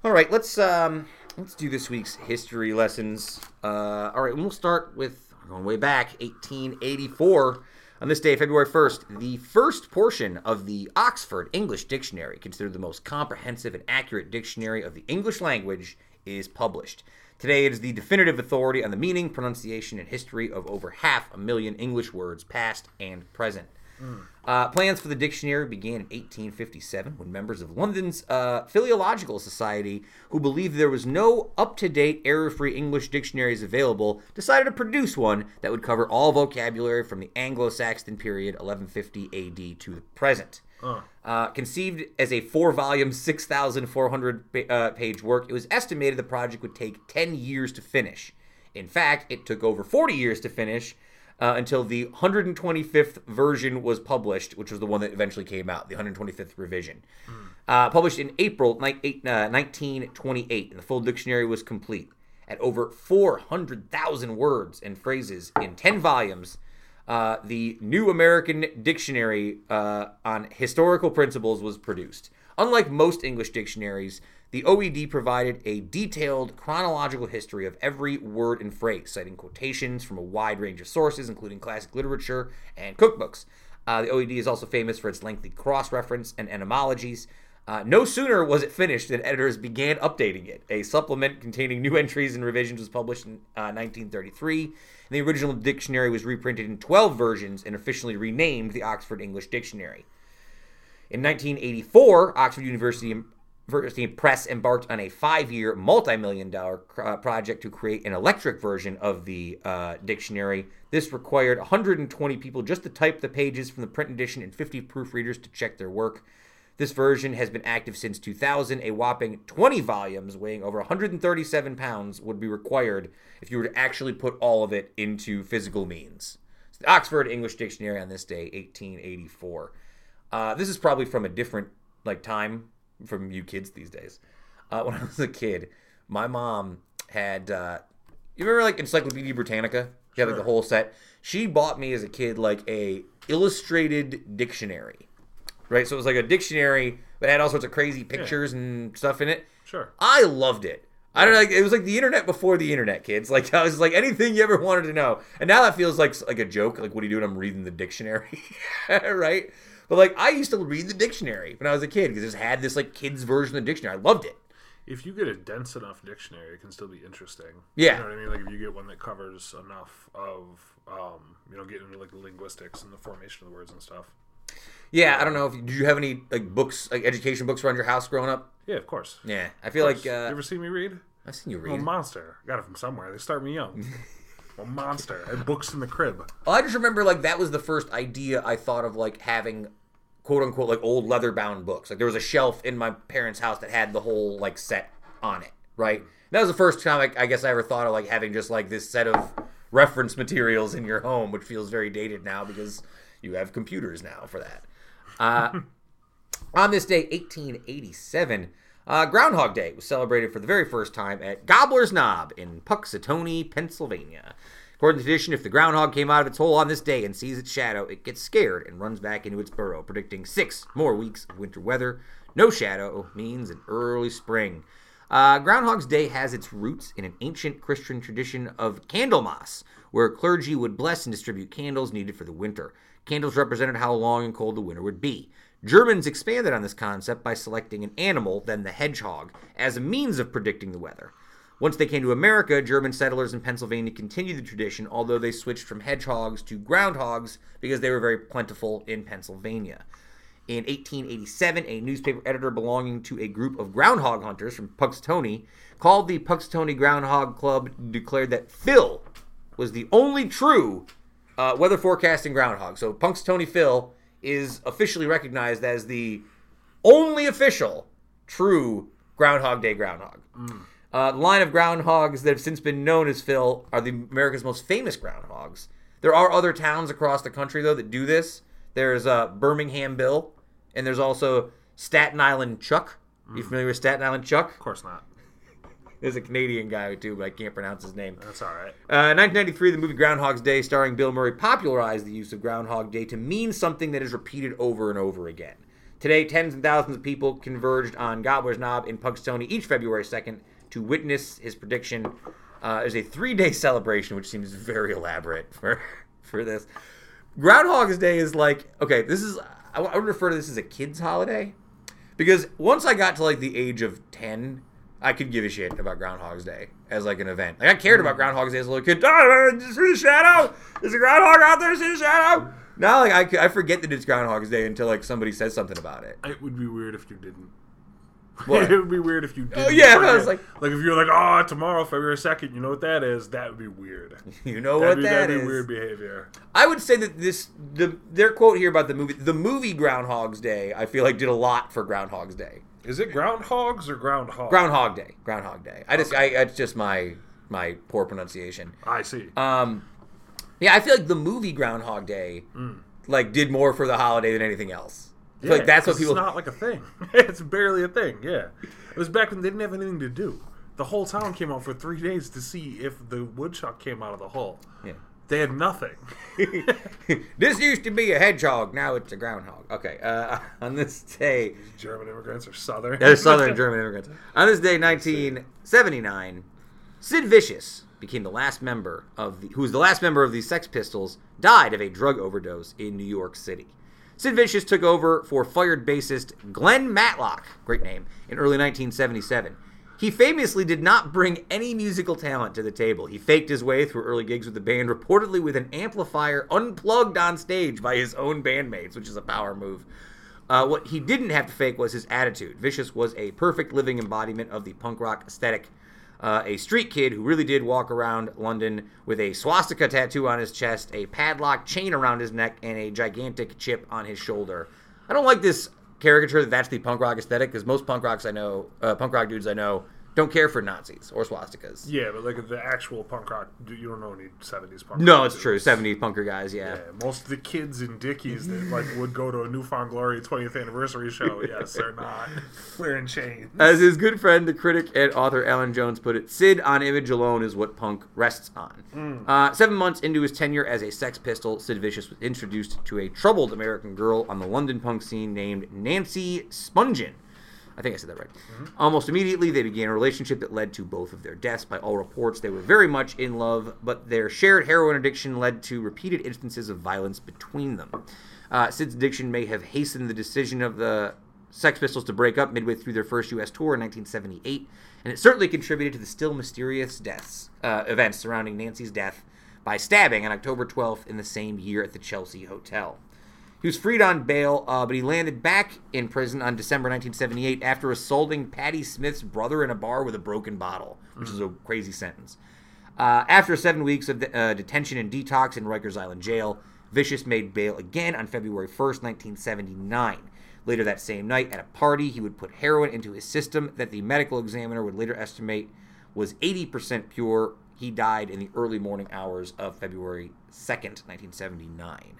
All right, let's um, let's do this week's history lessons. Uh, all right, we'll start with going way back, 1884. On this day, February 1st, the first portion of the Oxford English Dictionary, considered the most comprehensive and accurate dictionary of the English language, is published. Today, it is the definitive authority on the meaning, pronunciation, and history of over half a million English words, past and present. Mm. Uh, plans for the dictionary began in 1857 when members of London's uh, Philological Society, who believed there was no up to date, error free English dictionaries available, decided to produce one that would cover all vocabulary from the Anglo Saxon period 1150 AD to the present. Uh, conceived as a four volume, 6,400 uh, page work, it was estimated the project would take 10 years to finish. In fact, it took over 40 years to finish uh, until the 125th version was published, which was the one that eventually came out, the 125th revision. Mm. Uh, published in April 1928, and the full dictionary was complete. At over 400,000 words and phrases in 10 volumes, uh, the New American Dictionary uh, on Historical Principles was produced. Unlike most English dictionaries, the OED provided a detailed chronological history of every word and phrase, citing quotations from a wide range of sources, including classic literature and cookbooks. Uh, the OED is also famous for its lengthy cross reference and etymologies. Uh, no sooner was it finished than editors began updating it. A supplement containing new entries and revisions was published in uh, 1933, and the original dictionary was reprinted in 12 versions and officially renamed the Oxford English Dictionary. In 1984, Oxford University University Press embarked on a five-year, multi-million dollar uh, project to create an electric version of the uh, dictionary. This required 120 people just to type the pages from the print edition and 50 proofreaders to check their work. This version has been active since 2000. A whopping 20 volumes weighing over 137 pounds would be required if you were to actually put all of it into physical means. It's the Oxford English Dictionary on this day, 1884. Uh, this is probably from a different like time from you kids these days. Uh, when I was a kid, my mom had uh, you remember like Encyclopedia Britannica? You had like the whole set. She bought me as a kid like a illustrated dictionary, right? So it was like a dictionary, but had all sorts of crazy pictures yeah. and stuff in it. Sure. I loved it. I don't know. Like, it was like the internet before the internet, kids. Like I was like anything you ever wanted to know, and now that feels like like a joke. Like what are you doing? I'm reading the dictionary, right? But like I used to read the dictionary when I was a kid because it had this like kids version of the dictionary. I loved it. If you get a dense enough dictionary, it can still be interesting. Yeah, you know what I mean. Like if you get one that covers enough of, um, you know, getting into like linguistics and the formation of the words and stuff. Yeah, I don't know if did you have any like books, like education books around your house growing up? Yeah, of course. Yeah, I feel like uh, you ever seen me read? I've seen you read. I'm a monster. I got it from somewhere. They start me young. a monster. I had books in the crib. Well, I just remember like that was the first idea I thought of like having quote unquote like old leather bound books. Like there was a shelf in my parents' house that had the whole like set on it, right? that was the first time like, I guess I ever thought of like having just like this set of reference materials in your home, which feels very dated now because you have computers now for that. Uh, on this day, 1887, uh, Groundhog Day was celebrated for the very first time at Gobbler's Knob in Punxsutawney, Pennsylvania. According to tradition, if the groundhog came out of its hole on this day and sees its shadow, it gets scared and runs back into its burrow, predicting six more weeks of winter weather. No shadow means an early spring. Uh, Groundhog's Day has its roots in an ancient Christian tradition of Candlemas, where clergy would bless and distribute candles needed for the winter. Candles represented how long and cold the winter would be. Germans expanded on this concept by selecting an animal, then the hedgehog, as a means of predicting the weather. Once they came to America, German settlers in Pennsylvania continued the tradition, although they switched from hedgehogs to groundhogs because they were very plentiful in Pennsylvania. In 1887, a newspaper editor belonging to a group of groundhog hunters from Punxsutawney, called the Punxsutawney Groundhog Club, declared that Phil was the only true uh, weather forecasting groundhog. So Punxsutawney Phil is officially recognized as the only official true Groundhog Day groundhog. Mm. Uh, the line of groundhogs that have since been known as Phil are the America's most famous groundhogs. There are other towns across the country though that do this. There's uh, Birmingham Bill, and there's also Staten Island Chuck. Mm. You familiar with Staten Island Chuck? Of course not. There's a Canadian guy too, but I can't pronounce his name. That's all right. Uh, 1993, the movie Groundhog's Day, starring Bill Murray, popularized the use of Groundhog Day to mean something that is repeated over and over again. Today, tens and thousands of people converged on Gobbler's Knob in Punxsutawney each February 2nd to witness his prediction. Uh, there's a three-day celebration, which seems very elaborate for for this. Groundhog's Day is like okay. This is I would refer to this as a kids' holiday because once I got to like the age of ten, I could give a shit about Groundhog's Day as like an event. Like I cared about Groundhog's Day as a little kid. Oh, see the shadow? Is a groundhog out there. See the shadow? now, like I, I forget that it's Groundhog's Day until like somebody says something about it. It would be weird if you didn't. What? it would be weird if you oh, didn't. Oh, yeah, I was like- like if you're like, oh, tomorrow, February second, you know what that is? That would be weird. You know That'd what be, that that'd is? be weird behavior. I would say that this the their quote here about the movie the movie Groundhog's Day I feel like did a lot for Groundhog's Day. Is it groundhogs or groundhog? Groundhog Day, Groundhog Day. I just I it's just my my poor pronunciation. I see. Um, yeah, I feel like the movie Groundhog Day like did more for the holiday than anything else. Feel like that's what people. It's not like a thing. it's barely a thing. Yeah, it was back when they didn't have anything to do. The whole town came out for three days to see if the woodchuck came out of the hole. Yeah. They had nothing. this used to be a hedgehog, now it's a groundhog. Okay, uh, on this day, German immigrants are southern. They're Southern German immigrants. On this day, 1979, Sid Vicious became the last member of the, who was the last member of the Sex Pistols, died of a drug overdose in New York City. Sid Vicious took over for fired bassist Glenn Matlock, great name, in early 1977. He famously did not bring any musical talent to the table. He faked his way through early gigs with the band, reportedly with an amplifier unplugged on stage by his own bandmates, which is a power move. Uh, what he didn't have to fake was his attitude. Vicious was a perfect living embodiment of the punk rock aesthetic. Uh, a street kid who really did walk around London with a swastika tattoo on his chest, a padlock chain around his neck, and a gigantic chip on his shoulder. I don't like this caricature that that's the punk rock aesthetic because most punk rocks I know, uh, punk rock dudes I know, don't care for Nazis or swastikas. Yeah, but like the actual punk rock, you don't know any seventies punk. No, it's true. 70s punker guys, yeah. Yeah, most of the kids in Dickies that like would go to a New Found Glory 20th anniversary show, yes, they're not wearing chains. As his good friend, the critic and author Alan Jones put it, Sid on image alone is what punk rests on. Uh, seven months into his tenure as a Sex Pistol, Sid Vicious was introduced to a troubled American girl on the London punk scene named Nancy Spungen. I think I said that right. Almost immediately, they began a relationship that led to both of their deaths. By all reports, they were very much in love, but their shared heroin addiction led to repeated instances of violence between them. Uh, Sid's addiction may have hastened the decision of the Sex Pistols to break up midway through their first U.S. tour in 1978, and it certainly contributed to the still mysterious deaths uh, events surrounding Nancy's death by stabbing on October 12th in the same year at the Chelsea Hotel. He was freed on bail, uh, but he landed back in prison on December 1978 after assaulting Patti Smith's brother in a bar with a broken bottle, which is a crazy sentence. Uh, after seven weeks of uh, detention and detox in Rikers Island jail, Vicious made bail again on February 1st, 1979. Later that same night, at a party, he would put heroin into his system that the medical examiner would later estimate was 80% pure. He died in the early morning hours of February 2nd, 1979.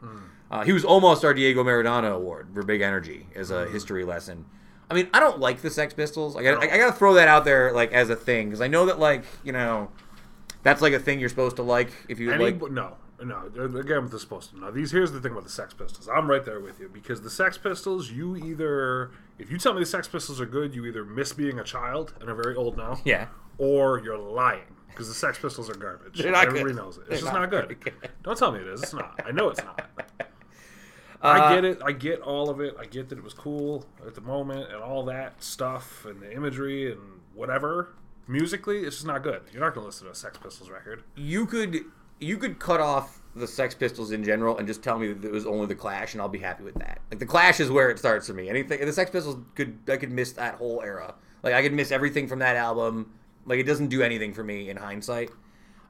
Uh, he was almost our Diego Maradona Award for Big Energy as a history lesson. I mean, I don't like the Sex Pistols. I got, I, I got to throw that out there, like as a thing, because I know that, like, you know, that's like a thing you're supposed to like if you Any, like. no, no. Again, with the supposed to. No, these. Here's the thing about the Sex Pistols. I'm right there with you because the Sex Pistols. You either, if you tell me the Sex Pistols are good, you either miss being a child and are very old now, Yeah. or you're lying because the Sex Pistols are garbage. They're Everybody good. knows it. It's They're just not not, good. good. Don't tell me it is. It's not. I know it's not. Uh, I get it. I get all of it. I get that it was cool at the moment and all that stuff and the imagery and whatever. Musically, it's just not good. You're not going to listen to a Sex Pistols record. you could you could cut off the Sex Pistols in general and just tell me that it was only the Clash, and I'll be happy with that. Like the Clash is where it starts for me. Anything the Sex Pistols could I could miss that whole era. Like I could miss everything from that album. Like it doesn't do anything for me in hindsight.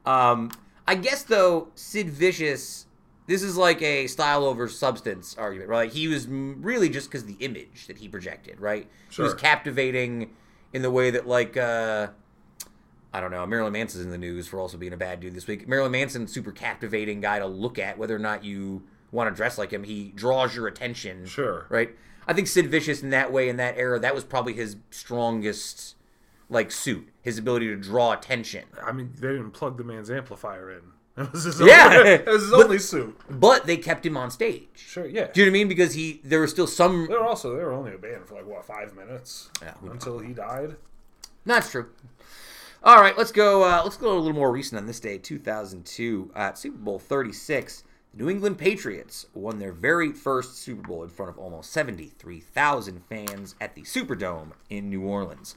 Um, I guess though Sid Vicious, this is like a style over substance argument, right? He was really just because the image that he projected, right? He was captivating in the way that like. uh I don't know. Marilyn Manson's in the news for also being a bad dude this week. Marilyn Manson, super captivating guy to look at, whether or not you want to dress like him. He draws your attention. Sure. Right? I think Sid Vicious in that way, in that era, that was probably his strongest, like, suit. His ability to draw attention. I mean, they didn't plug the man's amplifier in. It was his Yeah. only, it was his But- only suit. But they kept him on stage. Sure, yeah. Do you know what I mean? Because he, there was still some. They were also they were only a band for like what five minutes Yeah, until he died. That's true. All right, let's go. Uh, let's go a little more recent on this day, 2002, at Super Bowl 36. The New England Patriots won their very first Super Bowl in front of almost 73,000 fans at the Superdome in New Orleans.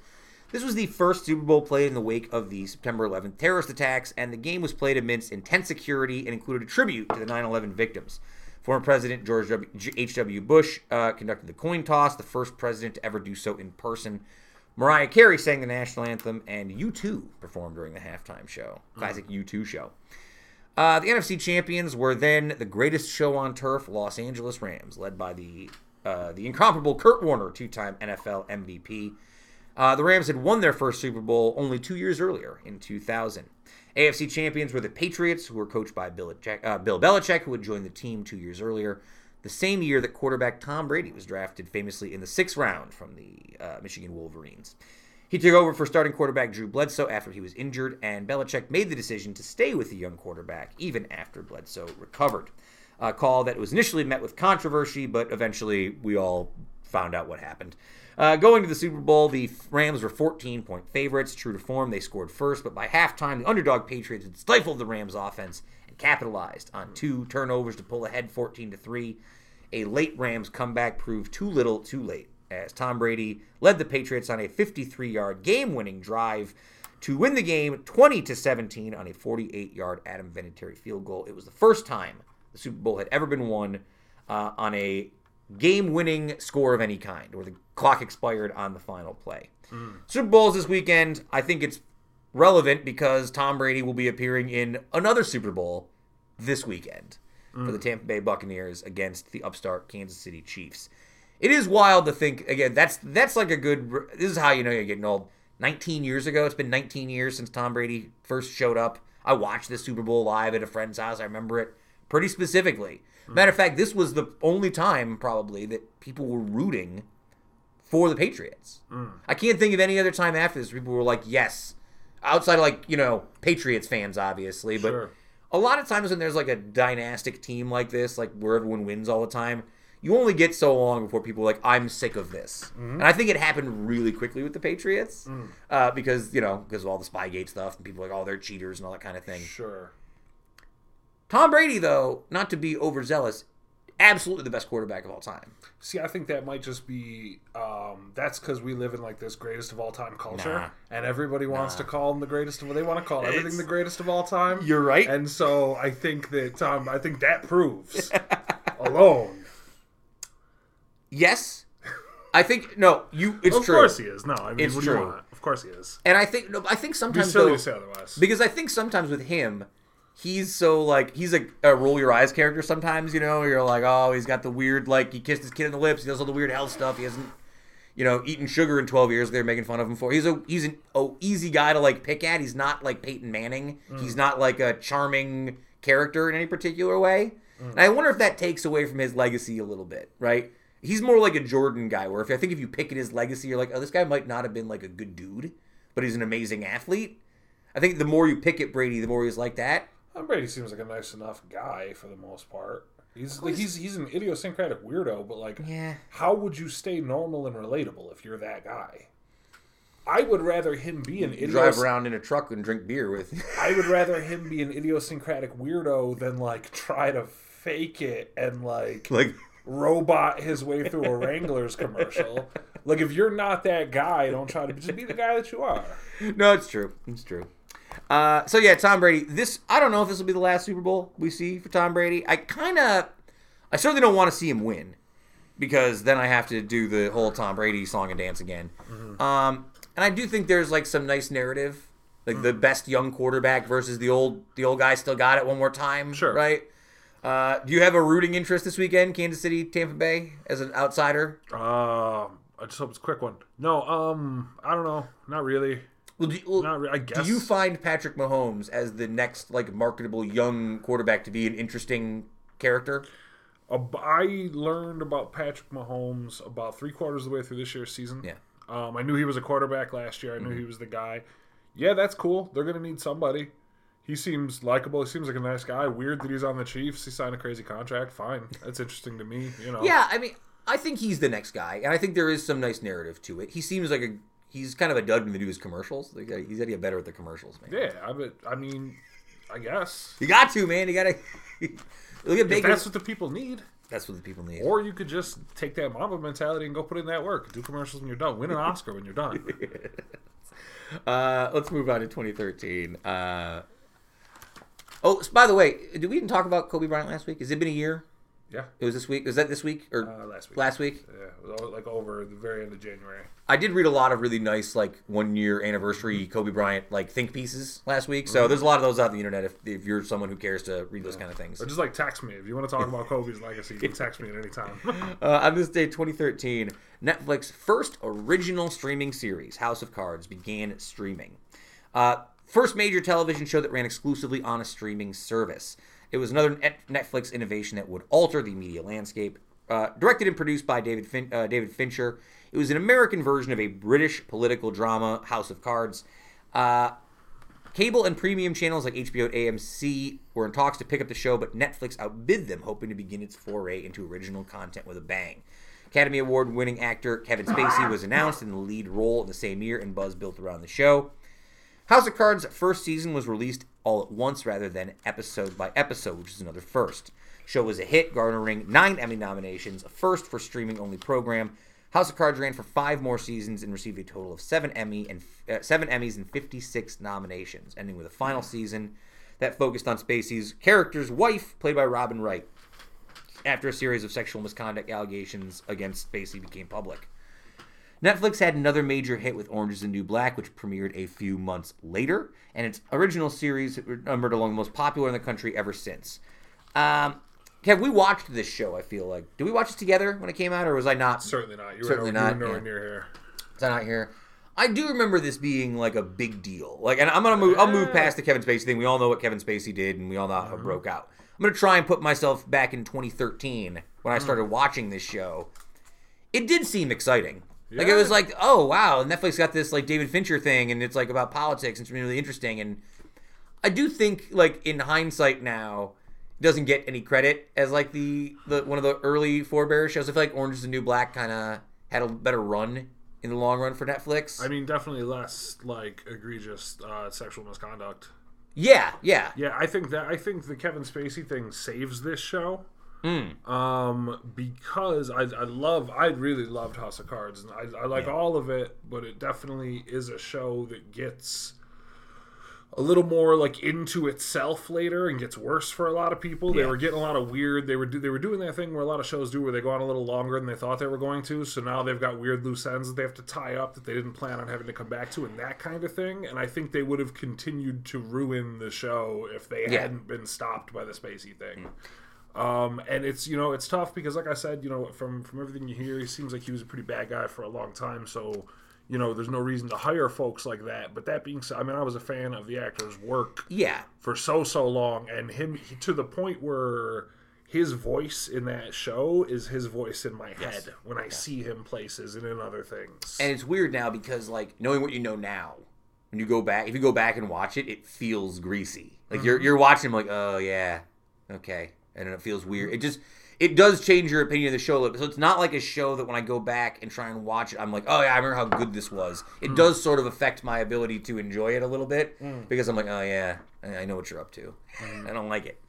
This was the first Super Bowl played in the wake of the September 11th terrorist attacks, and the game was played amidst intense security and included a tribute to the 9 11 victims. Former President George H.W. Bush uh, conducted the coin toss, the first president to ever do so in person. Mariah Carey sang the national anthem, and U2 performed during the halftime show. Classic mm. U2 show. Uh, the NFC champions were then the greatest show on turf, Los Angeles Rams, led by the uh, the incomparable Kurt Warner, two-time NFL MVP. Uh, the Rams had won their first Super Bowl only two years earlier, in 2000. AFC champions were the Patriots, who were coached by Bill, uh, Bill Belichick, who had joined the team two years earlier, the same year that quarterback Tom Brady was drafted famously in the sixth round from the uh, Michigan Wolverines. He took over for starting quarterback Drew Bledsoe after he was injured, and Belichick made the decision to stay with the young quarterback even after Bledsoe recovered. A call that was initially met with controversy, but eventually we all found out what happened. Uh, going to the Super Bowl, the Rams were 14 point favorites. True to form, they scored first, but by halftime, the underdog Patriots had stifled the Rams' offense and capitalized on two turnovers to pull ahead 14 to 3. A late Rams comeback proved too little, too late as Tom Brady led the Patriots on a 53-yard game-winning drive to win the game 20 to 17 on a 48-yard Adam Vinatieri field goal. It was the first time the Super Bowl had ever been won uh, on a game-winning score of any kind, where the clock expired on the final play. Mm. Super Bowls this weekend. I think it's relevant because Tom Brady will be appearing in another Super Bowl this weekend mm. for the Tampa Bay Buccaneers against the upstart Kansas City Chiefs it is wild to think again. That's that's like a good. This is how you know you're getting old. 19 years ago, it's been 19 years since Tom Brady first showed up. I watched the Super Bowl live at a friend's house. I remember it pretty specifically. Matter of fact, this was the only time probably that people were rooting for the Patriots. Mm. I can't think of any other time after this people were like, yes, outside of like you know Patriots fans, obviously, but. Sure. A lot of times when there's like a dynastic team like this, like where everyone wins all the time, you only get so long before people are like, I'm sick of this. Mm-hmm. And I think it happened really quickly with the Patriots mm. uh, because, you know, because of all the Spygate stuff and people like, oh, they're cheaters and all that kind of thing. Sure. Tom Brady, though, not to be overzealous, absolutely the best quarterback of all time. See, I think that might just be um, that's because we live in like this greatest of all time culture, nah. and everybody wants nah. to call him the greatest of. They want to call it's, everything the greatest of all time. You're right, and so I think that um, I think that proves alone Yes. I think no. You. It's of true. Of course he is. No, I mean, it's what true. do you want? Of course he is. And I think no. I think sometimes be silly though, to say otherwise. Because I think sometimes with him, he's so like he's a, a, roll your eyes character. Sometimes you know you're like, oh, he's got the weird like he kissed his kid in the lips. He does all the weird health stuff. He hasn't, you know, eaten sugar in 12 years. They're making fun of him for. He's a he's an oh, easy guy to like pick at. He's not like Peyton Manning. Mm. He's not like a charming character in any particular way. Mm. And I wonder if that takes away from his legacy a little bit, right? he's more like a Jordan guy, where if I think if you pick at his legacy, you're like, oh, this guy might not have been like a good dude, but he's an amazing athlete. I think the more you pick at Brady, the more he's like that. Well, Brady seems like a nice enough guy for the most part. He's like he's he's an idiosyncratic weirdo, but like, yeah. how would you stay normal and relatable if you're that guy? I would rather him be an idios- drive around in a truck and drink beer with. I would rather him be an idiosyncratic weirdo than like try to fake it and like like robot his way through a Wranglers commercial. Like if you're not that guy, don't try to just be the guy that you are. No, it's true. It's true. Uh, so yeah, Tom Brady. This I don't know if this will be the last Super Bowl we see for Tom Brady. I kind of, I certainly don't want to see him win because then I have to do the whole Tom Brady song and dance again. Mm-hmm. Um, and I do think there's like some nice narrative, like mm-hmm. the best young quarterback versus the old the old guy still got it one more time. Sure, right. Uh, do you have a rooting interest this weekend, Kansas City, Tampa Bay, as an outsider? Uh, I just hope it's a quick one. No, um, I don't know. Not really. Well, do you, well, Not re- I guess. Do you find Patrick Mahomes as the next like marketable young quarterback to be an interesting character? Uh, I learned about Patrick Mahomes about three quarters of the way through this year's season. Yeah. Um, I knew he was a quarterback last year. I knew mm-hmm. he was the guy. Yeah, that's cool. They're going to need somebody he seems likable. He seems like a nice guy. Weird that he's on the Chiefs. He signed a crazy contract. Fine, that's interesting to me. You know. Yeah, I mean, I think he's the next guy, and I think there is some nice narrative to it. He seems like a he's kind of a dud when they do his commercials. He's got to get better at the commercials, man. Yeah, I bet. I mean, I guess you got to, man. You got to look at Baker. That's what the people need. That's what the people need. Or you could just take that Mamba mentality and go put in that work. Do commercials when you're done. Win an Oscar when you're done. uh, let's move on to 2013. Uh, Oh, by the way, did we even talk about Kobe Bryant last week? Has it been a year? Yeah. It was this week. Was that this week or uh, last week? Last week. Yeah, it was like over the very end of January. I did read a lot of really nice like one year anniversary Kobe Bryant like think pieces last week. So mm-hmm. there's a lot of those out on the internet if, if you're someone who cares to read those kind of things. Or just like text me if you want to talk about Kobe's legacy. You can text me at any time. uh, on this day, 2013, Netflix first original streaming series, House of Cards, began streaming. Uh, first major television show that ran exclusively on a streaming service. It was another Netflix innovation that would alter the media landscape. Uh, directed and produced by David fin- uh, David Fincher, it was an American version of a British political drama, House of Cards. Uh, cable and premium channels like HBO and AMC were in talks to pick up the show, but Netflix outbid them, hoping to begin its foray into original content with a bang. Academy Award winning actor Kevin Spacey was announced in the lead role in the same year, and buzz built around the show. House of Cards' first season was released all at once rather than episode by episode, which is another first. Show was a hit, garnering nine Emmy nominations, a first for streaming only program. House of Cards ran for five more seasons and received a total of seven Emmy and uh, seven Emmys and 56 nominations, ending with a final season that focused on Spacey's character's wife, played by Robin Wright. After a series of sexual misconduct allegations against Spacey became public. Netflix had another major hit with Orange is the New Black, which premiered a few months later, and its original series numbered among the most popular in the country ever since. Um, Kev, we watched this show. I feel like did we watch it together when it came out, or was I not? Certainly not. You Certainly were, not. You were nowhere yeah. near here. Was I not here? I do remember this being like a big deal. Like, and I'm gonna move. I'll move past the Kevin Spacey thing. We all know what Kevin Spacey did, and we all know how it mm-hmm. broke out. I'm gonna try and put myself back in 2013 when I mm. started watching this show. It did seem exciting. Yeah. Like it was like, oh wow, Netflix got this like David Fincher thing, and it's like about politics. And it's really interesting, and I do think like in hindsight now, doesn't get any credit as like the the one of the early forebear shows. I feel like Orange is the New Black kind of had a better run in the long run for Netflix. I mean, definitely less like egregious uh, sexual misconduct. Yeah, yeah, yeah. I think that I think the Kevin Spacey thing saves this show Mm. Um, because I, I love, I really loved House of Cards, and I, I like yeah. all of it, but it definitely is a show that gets a little more like into itself later and gets worse for a lot of people. Yeah. They were getting a lot of weird. They were do, they were doing that thing where a lot of shows do, where they go on a little longer than they thought they were going to. So now they've got weird loose ends that they have to tie up that they didn't plan on having to come back to, and that kind of thing. And I think they would have continued to ruin the show if they yeah. hadn't been stopped by the Spacey thing. Um, and it's you know it's tough because like I said you know from from everything you hear he seems like he was a pretty bad guy for a long time. So you know there's no reason to hire folks like that. But that being said I mean I was a fan of the actor's work yeah. for so so long. And him he, to the point where his voice in that show is his voice in my head when I see him places and in other things. And it's weird now because like knowing what you know now when you go back if you go back and watch it it feels greasy. Like mm-hmm. you're you're watching him like oh yeah okay and it feels weird. It just it does change your opinion of the show. A little bit. So it's not like a show that when I go back and try and watch it, I'm like, oh yeah, I remember how good this was. It mm. does sort of affect my ability to enjoy it a little bit mm. because I'm like, oh yeah, I know what you're up to. Mm. I don't like it.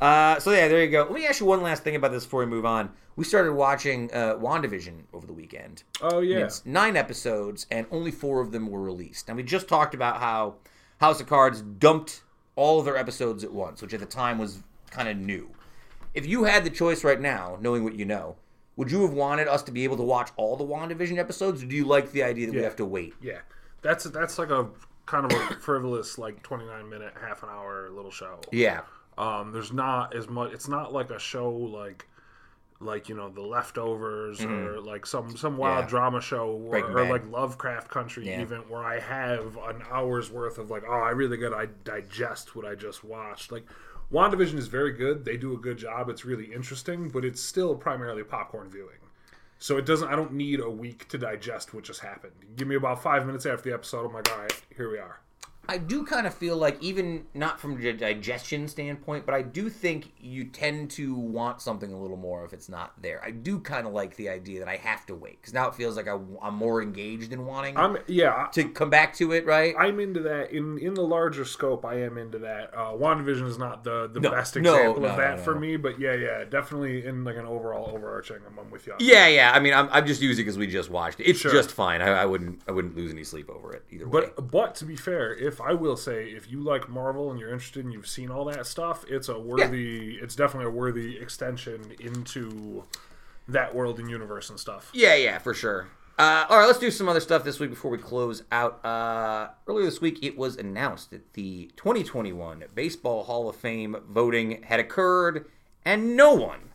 Uh, so yeah, there you go. Let me ask you one last thing about this before we move on. We started watching uh, WandaVision over the weekend. Oh yeah, it's nine episodes and only four of them were released. And we just talked about how House of Cards dumped all of their episodes at once, which at the time was kind of new if you had the choice right now, knowing what you know, would you have wanted us to be able to watch all the WandaVision episodes, or do you like the idea that yeah. we have to wait? Yeah, that's that's like a kind of a frivolous, like twenty nine minute, half an hour little show. Yeah. Um, there's not as much. It's not like a show like like you know the leftovers mm-hmm. or like some some wild yeah. drama show or, or like lovecraft country yeah. even where i have an hour's worth of like oh i really got to digest what i just watched like WandaVision is very good. They do a good job. It's really interesting, but it's still primarily popcorn viewing. So it doesn't. I don't need a week to digest what just happened. Give me about five minutes after the episode. I'm like, all right, here we are. I do kind of feel like, even not from a digestion standpoint, but I do think you tend to want something a little more if it's not there. I do kind of like the idea that I have to wait because now it feels like I, am more engaged in wanting. I'm yeah to come back to it. Right. I'm into that in in the larger scope. I am into that. Uh, WandaVision is not the the no, best example no, of that no, for me, but yeah, yeah, definitely in like an overall overarching. I'm, I'm with you. Yeah, yeah. I mean, I'm, I'm just using because we just watched it. It's sure. just fine. I, I, wouldn't I wouldn't lose any sleep over it either way. But but to be fair, if if I will say, if you like Marvel and you're interested and you've seen all that stuff, it's a worthy. Yeah. It's definitely a worthy extension into that world and universe and stuff. Yeah, yeah, for sure. Uh, all right, let's do some other stuff this week before we close out. Uh, earlier this week, it was announced that the 2021 Baseball Hall of Fame voting had occurred, and no one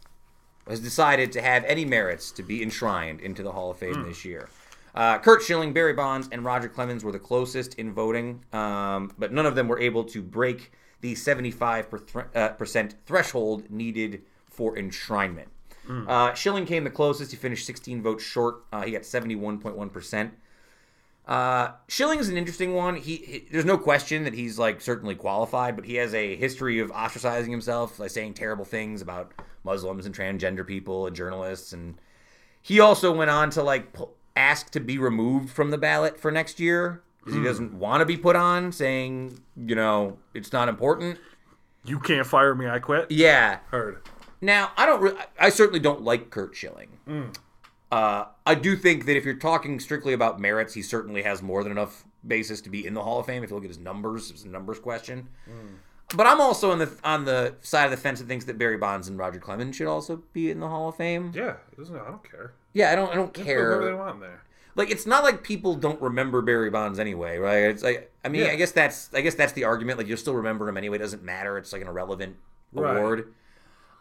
has decided to have any merits to be enshrined into the Hall of Fame mm. this year. Uh, Curt Schilling, Barry Bonds, and Roger Clemens were the closest in voting, um, but none of them were able to break the 75% uh, threshold needed for enshrinement. Mm. Uh, Schilling came the closest. He finished 16 votes short. Uh, he got 71.1%. Uh, Schilling is an interesting one. He, he, there's no question that he's like certainly qualified, but he has a history of ostracizing himself, like saying terrible things about Muslims and transgender people and journalists, and he also went on to like ask to be removed from the ballot for next year because mm. he hmm. doesn't want to be put on, saying you know it's not important. You can't fire me. I quit. Yeah, heard. Now, I don't. Re- I certainly don't like Curt Schilling. Mm. Uh, I do think that if you're talking strictly about merits, he certainly has more than enough basis to be in the Hall of Fame. If you look at his numbers, it's a numbers question. Mm. But I'm also on the on the side of the fence that thinks that Barry Bonds and Roger Clemens should also be in the Hall of Fame. Yeah, I don't care. Yeah, I don't. I don't care. Whatever they want there. Like it's not like people don't remember Barry Bonds anyway, right? It's like I mean, yeah. I guess that's I guess that's the argument. Like you'll still remember him anyway. It doesn't matter. It's like an irrelevant right. award.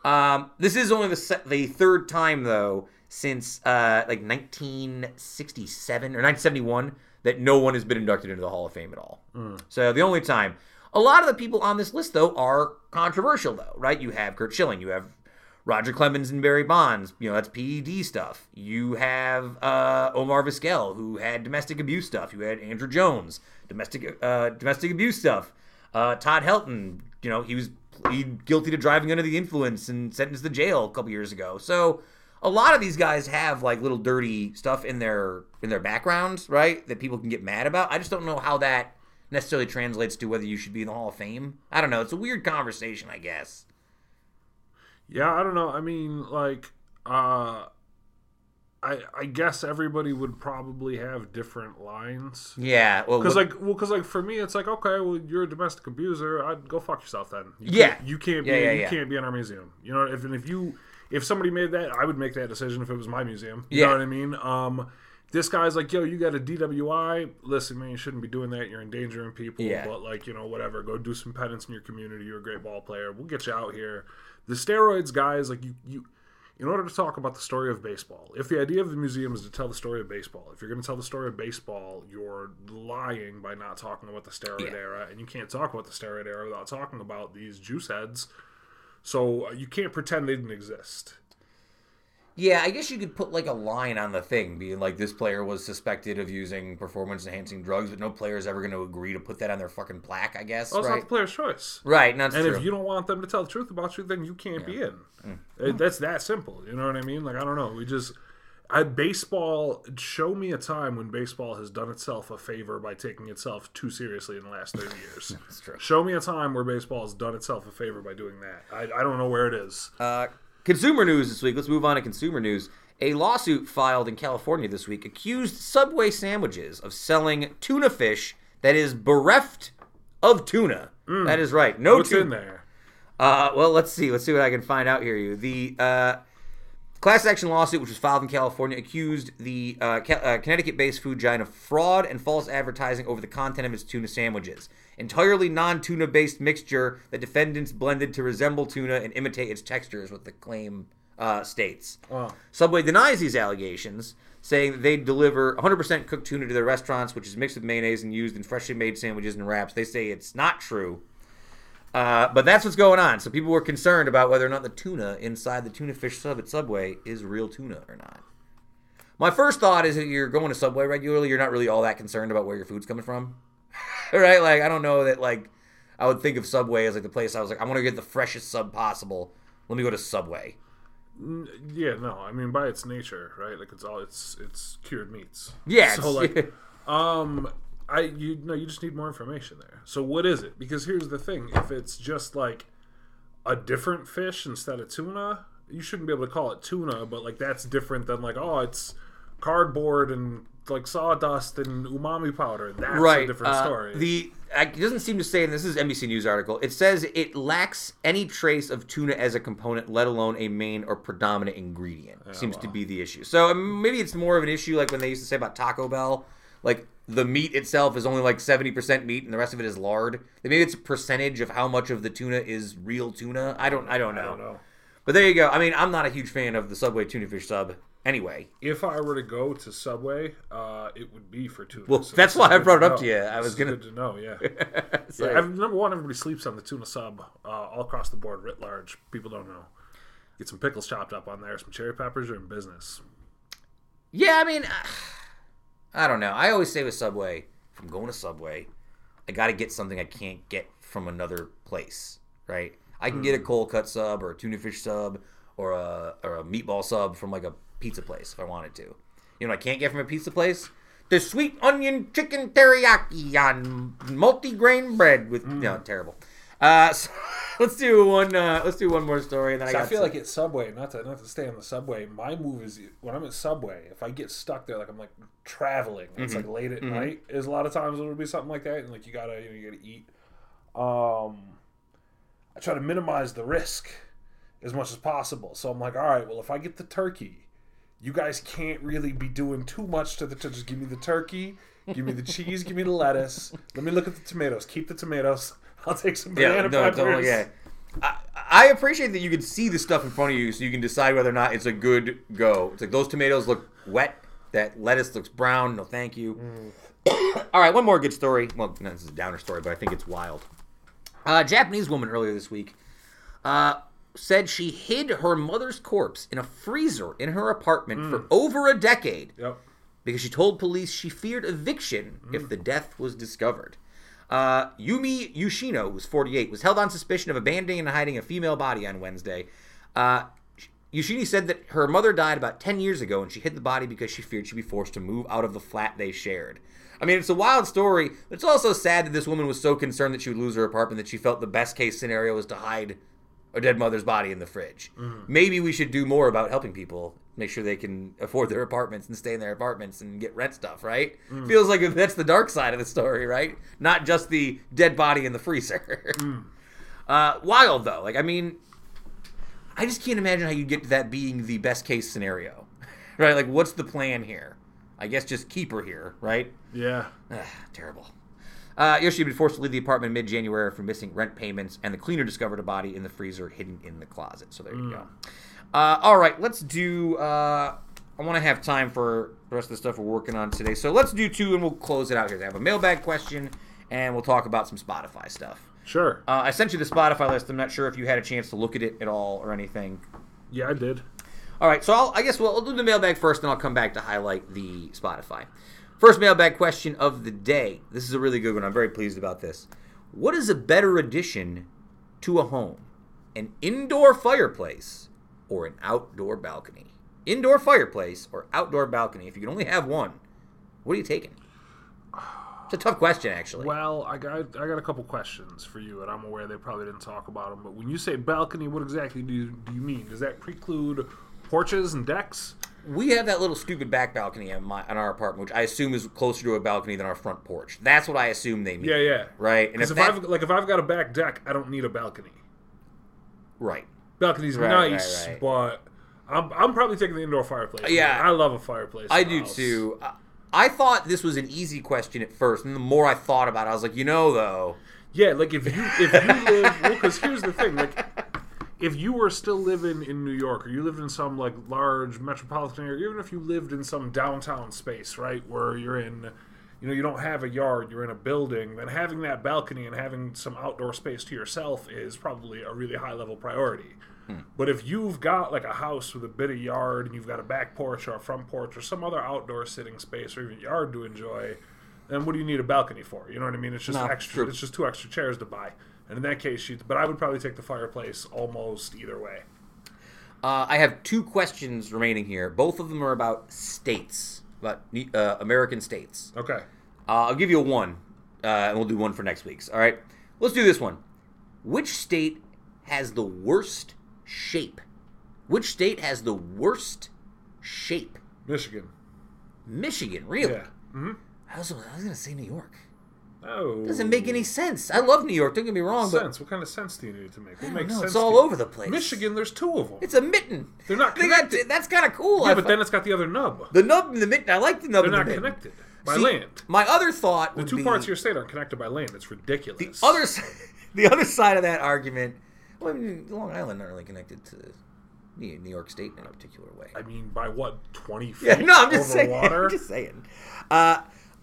Um, this is only the se- the third time though since uh, like 1967 or 1971 that no one has been inducted into the Hall of Fame at all. Mm. So the only time. A lot of the people on this list though are controversial though, right? You have Curt Schilling, you have Roger Clemens and Barry Bonds, you know, that's PED stuff. You have uh, Omar Vizquel, who had domestic abuse stuff. You had Andruw Jones, domestic uh, domestic abuse stuff. Uh, Todd Helton, you know, he was plead guilty to driving under the influence and sentenced to jail a couple years ago. So a lot of these guys have like little dirty stuff in their in their backgrounds, right? That people can get mad about. I just don't know how that necessarily translates to whether you should be in the Hall of Fame. I don't know. It's a weird conversation, I guess. Yeah, I don't know. I mean, like, uh, I, I guess everybody would probably have different lines. Yeah, well, because like, well, because like for me, it's like, okay, well, you're a domestic abuser. I'd go fuck yourself then. You yeah, can't, you can't be, yeah, yeah, you yeah. can't be in our museum. You know, if and if you, if somebody made that, I would make that decision if it was my museum. You yeah. know what I mean? Um, this guy's like, yo, you got a DWI. Listen, man, you shouldn't be doing that. You're endangering people. Yeah. But like, you know, whatever. Go do some penance in your community. You're a great ball player. We'll get you out here. The steroids guys, like you, you in order to talk about the story of baseball, if the idea of the museum is to tell the story of baseball, if you're going to tell the story of baseball, you're lying by not talking about the steroid yeah. era, and you can't talk about the steroid era without talking about these juice heads. So uh, you can't pretend they didn't exist. Yeah, I guess you could put like a line on the thing, being like this player was suspected of using performance enhancing drugs, but no player is ever going to agree to put that on their fucking plaque. I guess. Oh, it's right? not the player's choice, right? and true. if you don't want them to tell the truth about you, then you can't yeah. be in. Mm. that's that simple. You know what I mean? Like I don't know. We just. I, baseball show me a time when baseball has done itself a favor by taking itself too seriously in the last 30 years That's true. show me a time where baseball has done itself a favor by doing that i, I don't know where it is uh, consumer news this week let's move on to consumer news a lawsuit filed in California this week accused Subway sandwiches of selling tuna fish that is bereft of tuna. Mm. That is right. No What's tuna. in there? Uh, well, let's see. Let's see what I can find out here. You the uh, class action lawsuit, which was filed in California, accused the uh, uh, Connecticut-based food giant of fraud and false advertising over the content of its tuna sandwiches. Entirely non-tuna-based mixture that defendants blended to resemble tuna and imitate its texture is what the claim uh, states. Wow. Subway denies these allegations, saying that they deliver 100% cooked tuna to their restaurants, which is mixed with mayonnaise and used in freshly made sandwiches and wraps. They say it's not true. Uh, but that's what's going on. So people were concerned about whether or not the tuna inside the tuna fish sub at Subway is real tuna or not. My first thought is that you're going to Subway regularly, you're not really all that concerned about where your food's coming from. right? Like, I don't know that, like, I would think of Subway as, like, the place I was like, I want to get the freshest sub possible. Let me go to Subway. Yeah, no, I mean by its nature, right? Like it's all it's it's cured meats. Yeah. So like, um, I you know you just need more information there. So what is it? Because here's the thing: if it's just like a different fish instead of tuna, you shouldn't be able to call it tuna. But like that's different than like oh it's cardboard and like sawdust and umami powder. That's right. a different uh, story. The it doesn't seem to say, and this is NBC News article. It says it lacks any trace of tuna as a component, let alone a main or predominant ingredient. Yeah, Seems to be the issue. So maybe it's more of an issue like when they used to say about Taco Bell, like the meat itself is only like seventy percent meat and the rest of it is lard. Maybe it's a percentage of how much of the tuna is real tuna. I don't. I don't know. I don't know. But there you go. I mean, I'm not a huge fan of the Subway tuna fish sub. Anyway, If I were to go to Subway, uh, it would be for tuna. Well, So that's why I brought it up to you. I This was gonna- good to know. Yeah. So- yeah I've, number one, everybody sleeps on the tuna sub uh, all across the board, writ large. People don't know. Get some pickles chopped up on there, some cherry peppers are in business. Yeah, I mean, I don't know. I always say with Subway, if I'm going to Subway, I got to get something I can't get from another place, right? I can get a hmm. cold cut sub or a tuna fish sub or a or a meatball sub from like a pizza place if I wanted to. You know, what I can't get from a pizza place the sweet onion chicken teriyaki on multi-grain bread with hmm. no terrible. Uh, so let's do one. Uh, let's do one more story, and then So I I, feel some- like at Subway, not to not to stay on the Subway. My move is when I'm at Subway, if I get stuck there, like I'm like traveling, it's like late at night. Is a lot of times it'll be something like that, and like you gotta you, know, you gotta eat. Um, I try to minimize the risk as much as possible. So I'm like, all right, well, if I get the turkey, you guys can't really be doing too much to the. To just give me the turkey, give me the cheese, give me the lettuce. Let me look at the tomatoes. Keep the tomatoes. I'll take some Yeah, banana no, peppers. yeah. I, I appreciate that you can see the stuff in front of you, so you can decide whether or not it's a good go. It's like those tomatoes look wet. That lettuce looks brown. No, thank you. All right, one more good story. Well, no, this is a downer story, but I think it's wild. Uh, a Japanese woman earlier this week uh, said she hid her mother's corpse in a freezer in her apartment for over a decade Yep. because she told police she feared eviction if the death was discovered. Uh, Yumi Yoshino, who's 48, was held on suspicion of abandoning and hiding a female body on Wednesday. Uh, Yoshino said that her mother died about 10 years ago and she hid the body because she feared she'd be forced to move out of the flat they shared. I mean, it's a wild story, but it's also sad that this woman was so concerned that she would lose her apartment that she felt the best case scenario was to hide a dead mother's body in the fridge. Mm-hmm. Maybe we should do more about helping people make sure they can afford their apartments and stay in their apartments and get rent stuff, right? Mm. Feels like that's the dark side of the story, right? Not just the dead body in the freezer. Mm. uh, wild though. Like I mean, I just can't imagine how you get to that being the best case scenario. Right? Like what's the plan here? I guess just keep her here, right? Yeah. Ugh, terrible. Uh, Yoshi had been forced to leave the apartment in mid-January for missing rent payments, and the cleaner discovered a body in the freezer hidden in the closet. So there you go. Uh, all right, let's do. Uh, I want to have time for the rest of the stuff we're working on today. So let's do two, and we'll close it out here. I have a mailbag question, and we'll talk about some Spotify stuff. Sure. Uh, I sent you the Spotify list. I'm not sure if you had a chance to look at it at all or anything. Yeah, I did. All right, so I'll, I guess we'll, I'll do the mailbag first, and I'll come back to highlight the Spotify. First mailbag question of the day. This is a really good one. I'm very pleased about this. What is a better addition to a home? An indoor fireplace or an outdoor balcony? Indoor fireplace or outdoor balcony? If you can only have one, what are you taking? It's a tough question, actually. Well, I got I got a couple questions for you, and I'm aware they probably didn't talk about them. But when you say balcony, what exactly do you, do you mean? Does that preclude porches and decks? We have that little stupid back balcony in, my, in our apartment, which I assume is closer to a balcony than our front porch. That's what I assume they mean. Yeah, yeah. Right. And Because if, if, that, I've like if I've got a back deck, I don't need a balcony. right. Balcony's Right, right, nice, right. but I'm, I'm probably taking the indoor fireplace. Yeah. I love a fireplace. I do house. too. I- I thought this was an easy question at first, and the more I thought about it, I was like, you know, though, Yeah, like if you if you live well, because here's the thing, like if you were still living in New York or you lived in some like large metropolitan area, even if you lived in some downtown space, right, where you're in, you know, you don't have a yard, you're in a building, then having that balcony and having some outdoor space to yourself is probably a really high level priority. Hmm. But if you've got like a house with a bit of yard and you've got a back porch or a front porch or some other outdoor sitting space or even yard to enjoy, then what do you need a balcony for? You know what I mean? It's just No, extra. true. It's just two extra chairs to buy. And in that case, you. But I would probably take the fireplace almost either way. uh, I have two questions remaining here. Both of them are about states, about uh, American states. Okay. Uh, I'll give you a one, uh, and we'll do one for next week's. All right, let's do this one. Which state has the worst shape? Which state has the worst shape? Michigan. Michigan, really? Yeah. Mm-hmm. I was, I was going to say New York. Oh. Doesn't make any sense. I love New York. Don't get me wrong, sense. What kind of sense do you need to make? What but makes know, sense? it's all to you? over the place. Michigan, there's two of them. It's a mitten. They're not They got, connected. that's kind of cool. yeah, I but fi- then it's got the other nub. the nub and the mitten. I like the nub They're and the not mitten. connected by See, land. My other thought The would two be parts of your state aren't connected by land. It's ridiculous. the other s- the other side of that argument. Well, I mean, Long Island not really connected to New New York State in a particular way. I mean, by what twenty feet Yeah, no, I'm just over saying. water? I'm just saying. Uh,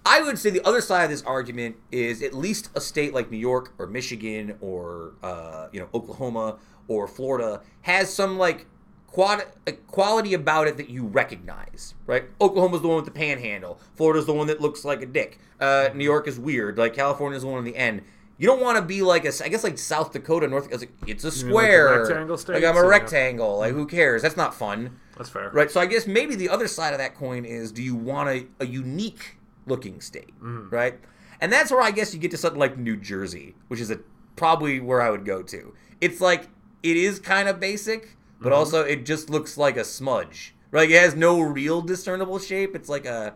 I would say the other side of this argument is at least a state like New York or Michigan or uh, you know Oklahoma or Florida has some like quad- quality about it that you recognize, right? Oklahoma's the one with the panhandle. Florida's the one that looks like a dick. Uh, New York is weird. Like California's the one in the end. You don't want to be like a, I guess like South Dakota, North. It's, like, it's a like square. rectangle Like I'm states? a Yeah. rectangle. Like who cares? That's not fun. That's fair. Right. So I guess maybe the other side of that coin is do you want a, a unique looking state? Mm. Right. And that's where I guess you get to something like New Jersey, which is a probably where I would go to. It's like it is kind of basic, but Mm-hmm. also it just looks like a smudge. Right. It has no real discernible shape. It's like a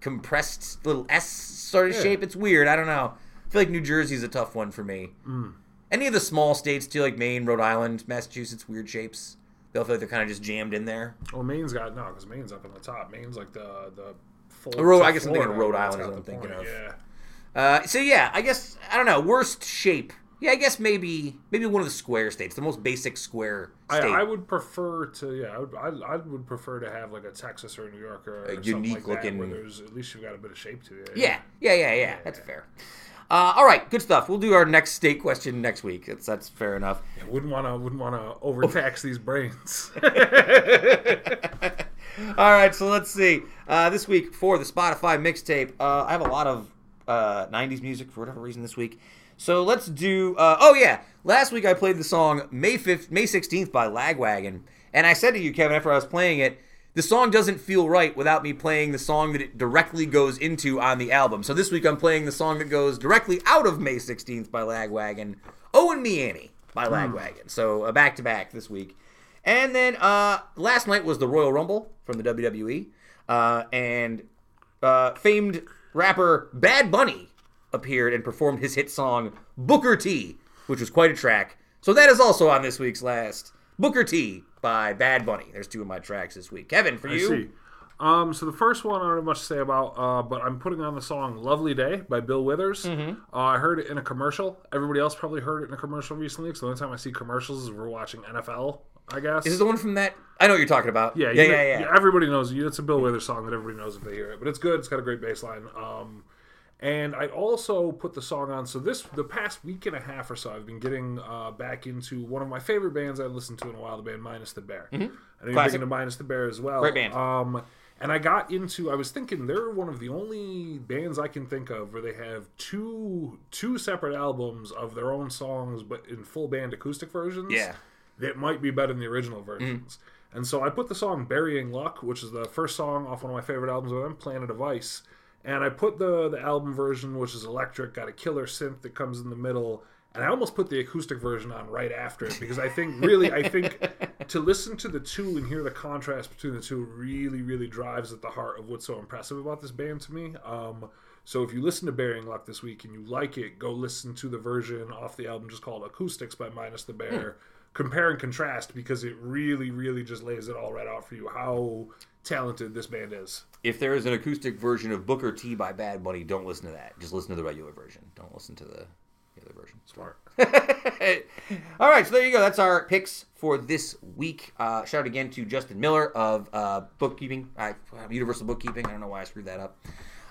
compressed little S sort of Yeah. shape. It's weird. I don't know. I feel like New Jersey's a tough one for me. Mm. Any of the small states too, like Maine, Rhode Island, Massachusetts, weird shapes. They'll feel like they're kind of just jammed in there. Well, Maine's got no, because Maine's up on the top. Maine's like the the Rhode- I guess I'm thinking of Rhode Island is what I'm thinking point, of. Yeah. Uh, so yeah, I guess I don't know. Worst shape. Yeah, I guess maybe maybe one of the square states, the most basic square I, state. I would prefer to yeah I would, I, I would prefer to have like a Texas or a New York or, A something unique like that, where there's at least you've got a bit of shape to it. yeah, yeah, yeah, yeah. That's fair. Uh, all right, good stuff. We'll do our next state question next week. That's that's fair enough. Yeah, wouldn't want to wouldn't want to overtax these brains. All right, so let's see. Uh, this week for the Spotify mixtape, uh, I have a lot of uh, '90s music for whatever reason this week. So let's do. Uh, oh yeah, last week I played the song May 5th, May 16th by Lagwagon, and I said to you, Kevin, after I was playing it, the song doesn't feel right without me playing the song that it directly goes into on the album. So this week I'm playing the song that goes directly out of May 16th by Lagwagon, Oh and Me Annie by Lagwagon. So a back to back this week. And then uh, last night was the Royal Rumble from the WWE, uh, and uh, famed rapper Bad Bunny appeared and performed his hit song Booker T, which was quite a track. So that is also on this week's last Booker T by Bad Bunny. There's two of my tracks this week. Kevin, for I you, see. Um, so the first one I don't have much to say about, uh, but I'm putting on the song "Lovely Day" by Bill Withers. Mm-hmm. Uh, I heard it in a commercial. Everybody else probably heard it in a commercial recently. Because the only time I see commercials is we're watching NFL. I guess. is this the one from that? I know what you're talking about. Yeah, yeah, you yeah, yeah. Everybody knows you. It's a Bill Withers song that everybody knows if they hear it. But it's good. It's got a great bass line. Um, and I also put the song on. So this the past week and a half or so, I've been getting uh, back into one of my favorite bands I've listened to in a while. The band Minus the Bear. I know you're Mm-hmm. Classic. thinking of Minus the Bear as well. Great band. Um, and I got into. I was thinking they're one of the only bands I can think of where they have two two separate albums of their own songs, but in full band acoustic versions Yeah. that might be better than the original versions. And so I put the song "Burying Luck," which is the first song off one of my favorite albums with them, Planet of Ice, and I put the the album version, which is electric, got a killer synth that comes in the middle, and I almost put the acoustic version on right after it because I think really I think to listen to the two and hear the contrast between the two really really drives at the heart of what's so impressive about this band to me. Um, so if you listen to Burying Luck this week and you like it, go listen to the version off the album just called Acoustics by Minus the Bear. Compare and contrast because it really, really just lays it all right out for you how talented this band is. If there is an acoustic version of Booker T by Bad Bunny, don't listen to that. Just listen to the regular version. Don't listen to the, the other version. Smart. All right, so there you go. That's our picks for this week. Uh, shout out again to Justin Miller of uh, Bookkeeping, uh, Universal Bookkeeping. I don't know why I screwed that up.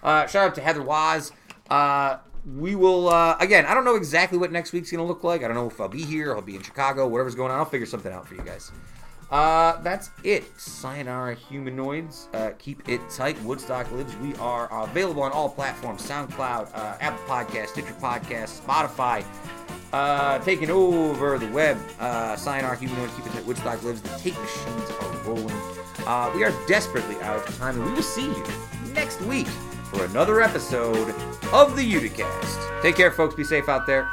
Uh, shout out to Heather Waz. Uh, we will, uh, again, I don't know exactly what next week's going to look like. I don't know if I'll be here, I'll be in Chicago, whatever's going on. I'll figure something out for you guys. Uh, that's it. Sayonara Humanoids. Uh, keep it tight. Woodstock Lives. We are available on all platforms SoundCloud, uh, Apple Podcasts, Stitcher Podcasts, Spotify. Uh, taking over the web. Uh, Sayonara Humanoids. Keep it tight. Woodstock Lives. The tape machines are rolling. Uh, we are desperately out of time, and we will see you next week for another episode of the Uticast. Take care, folks. Be safe out there.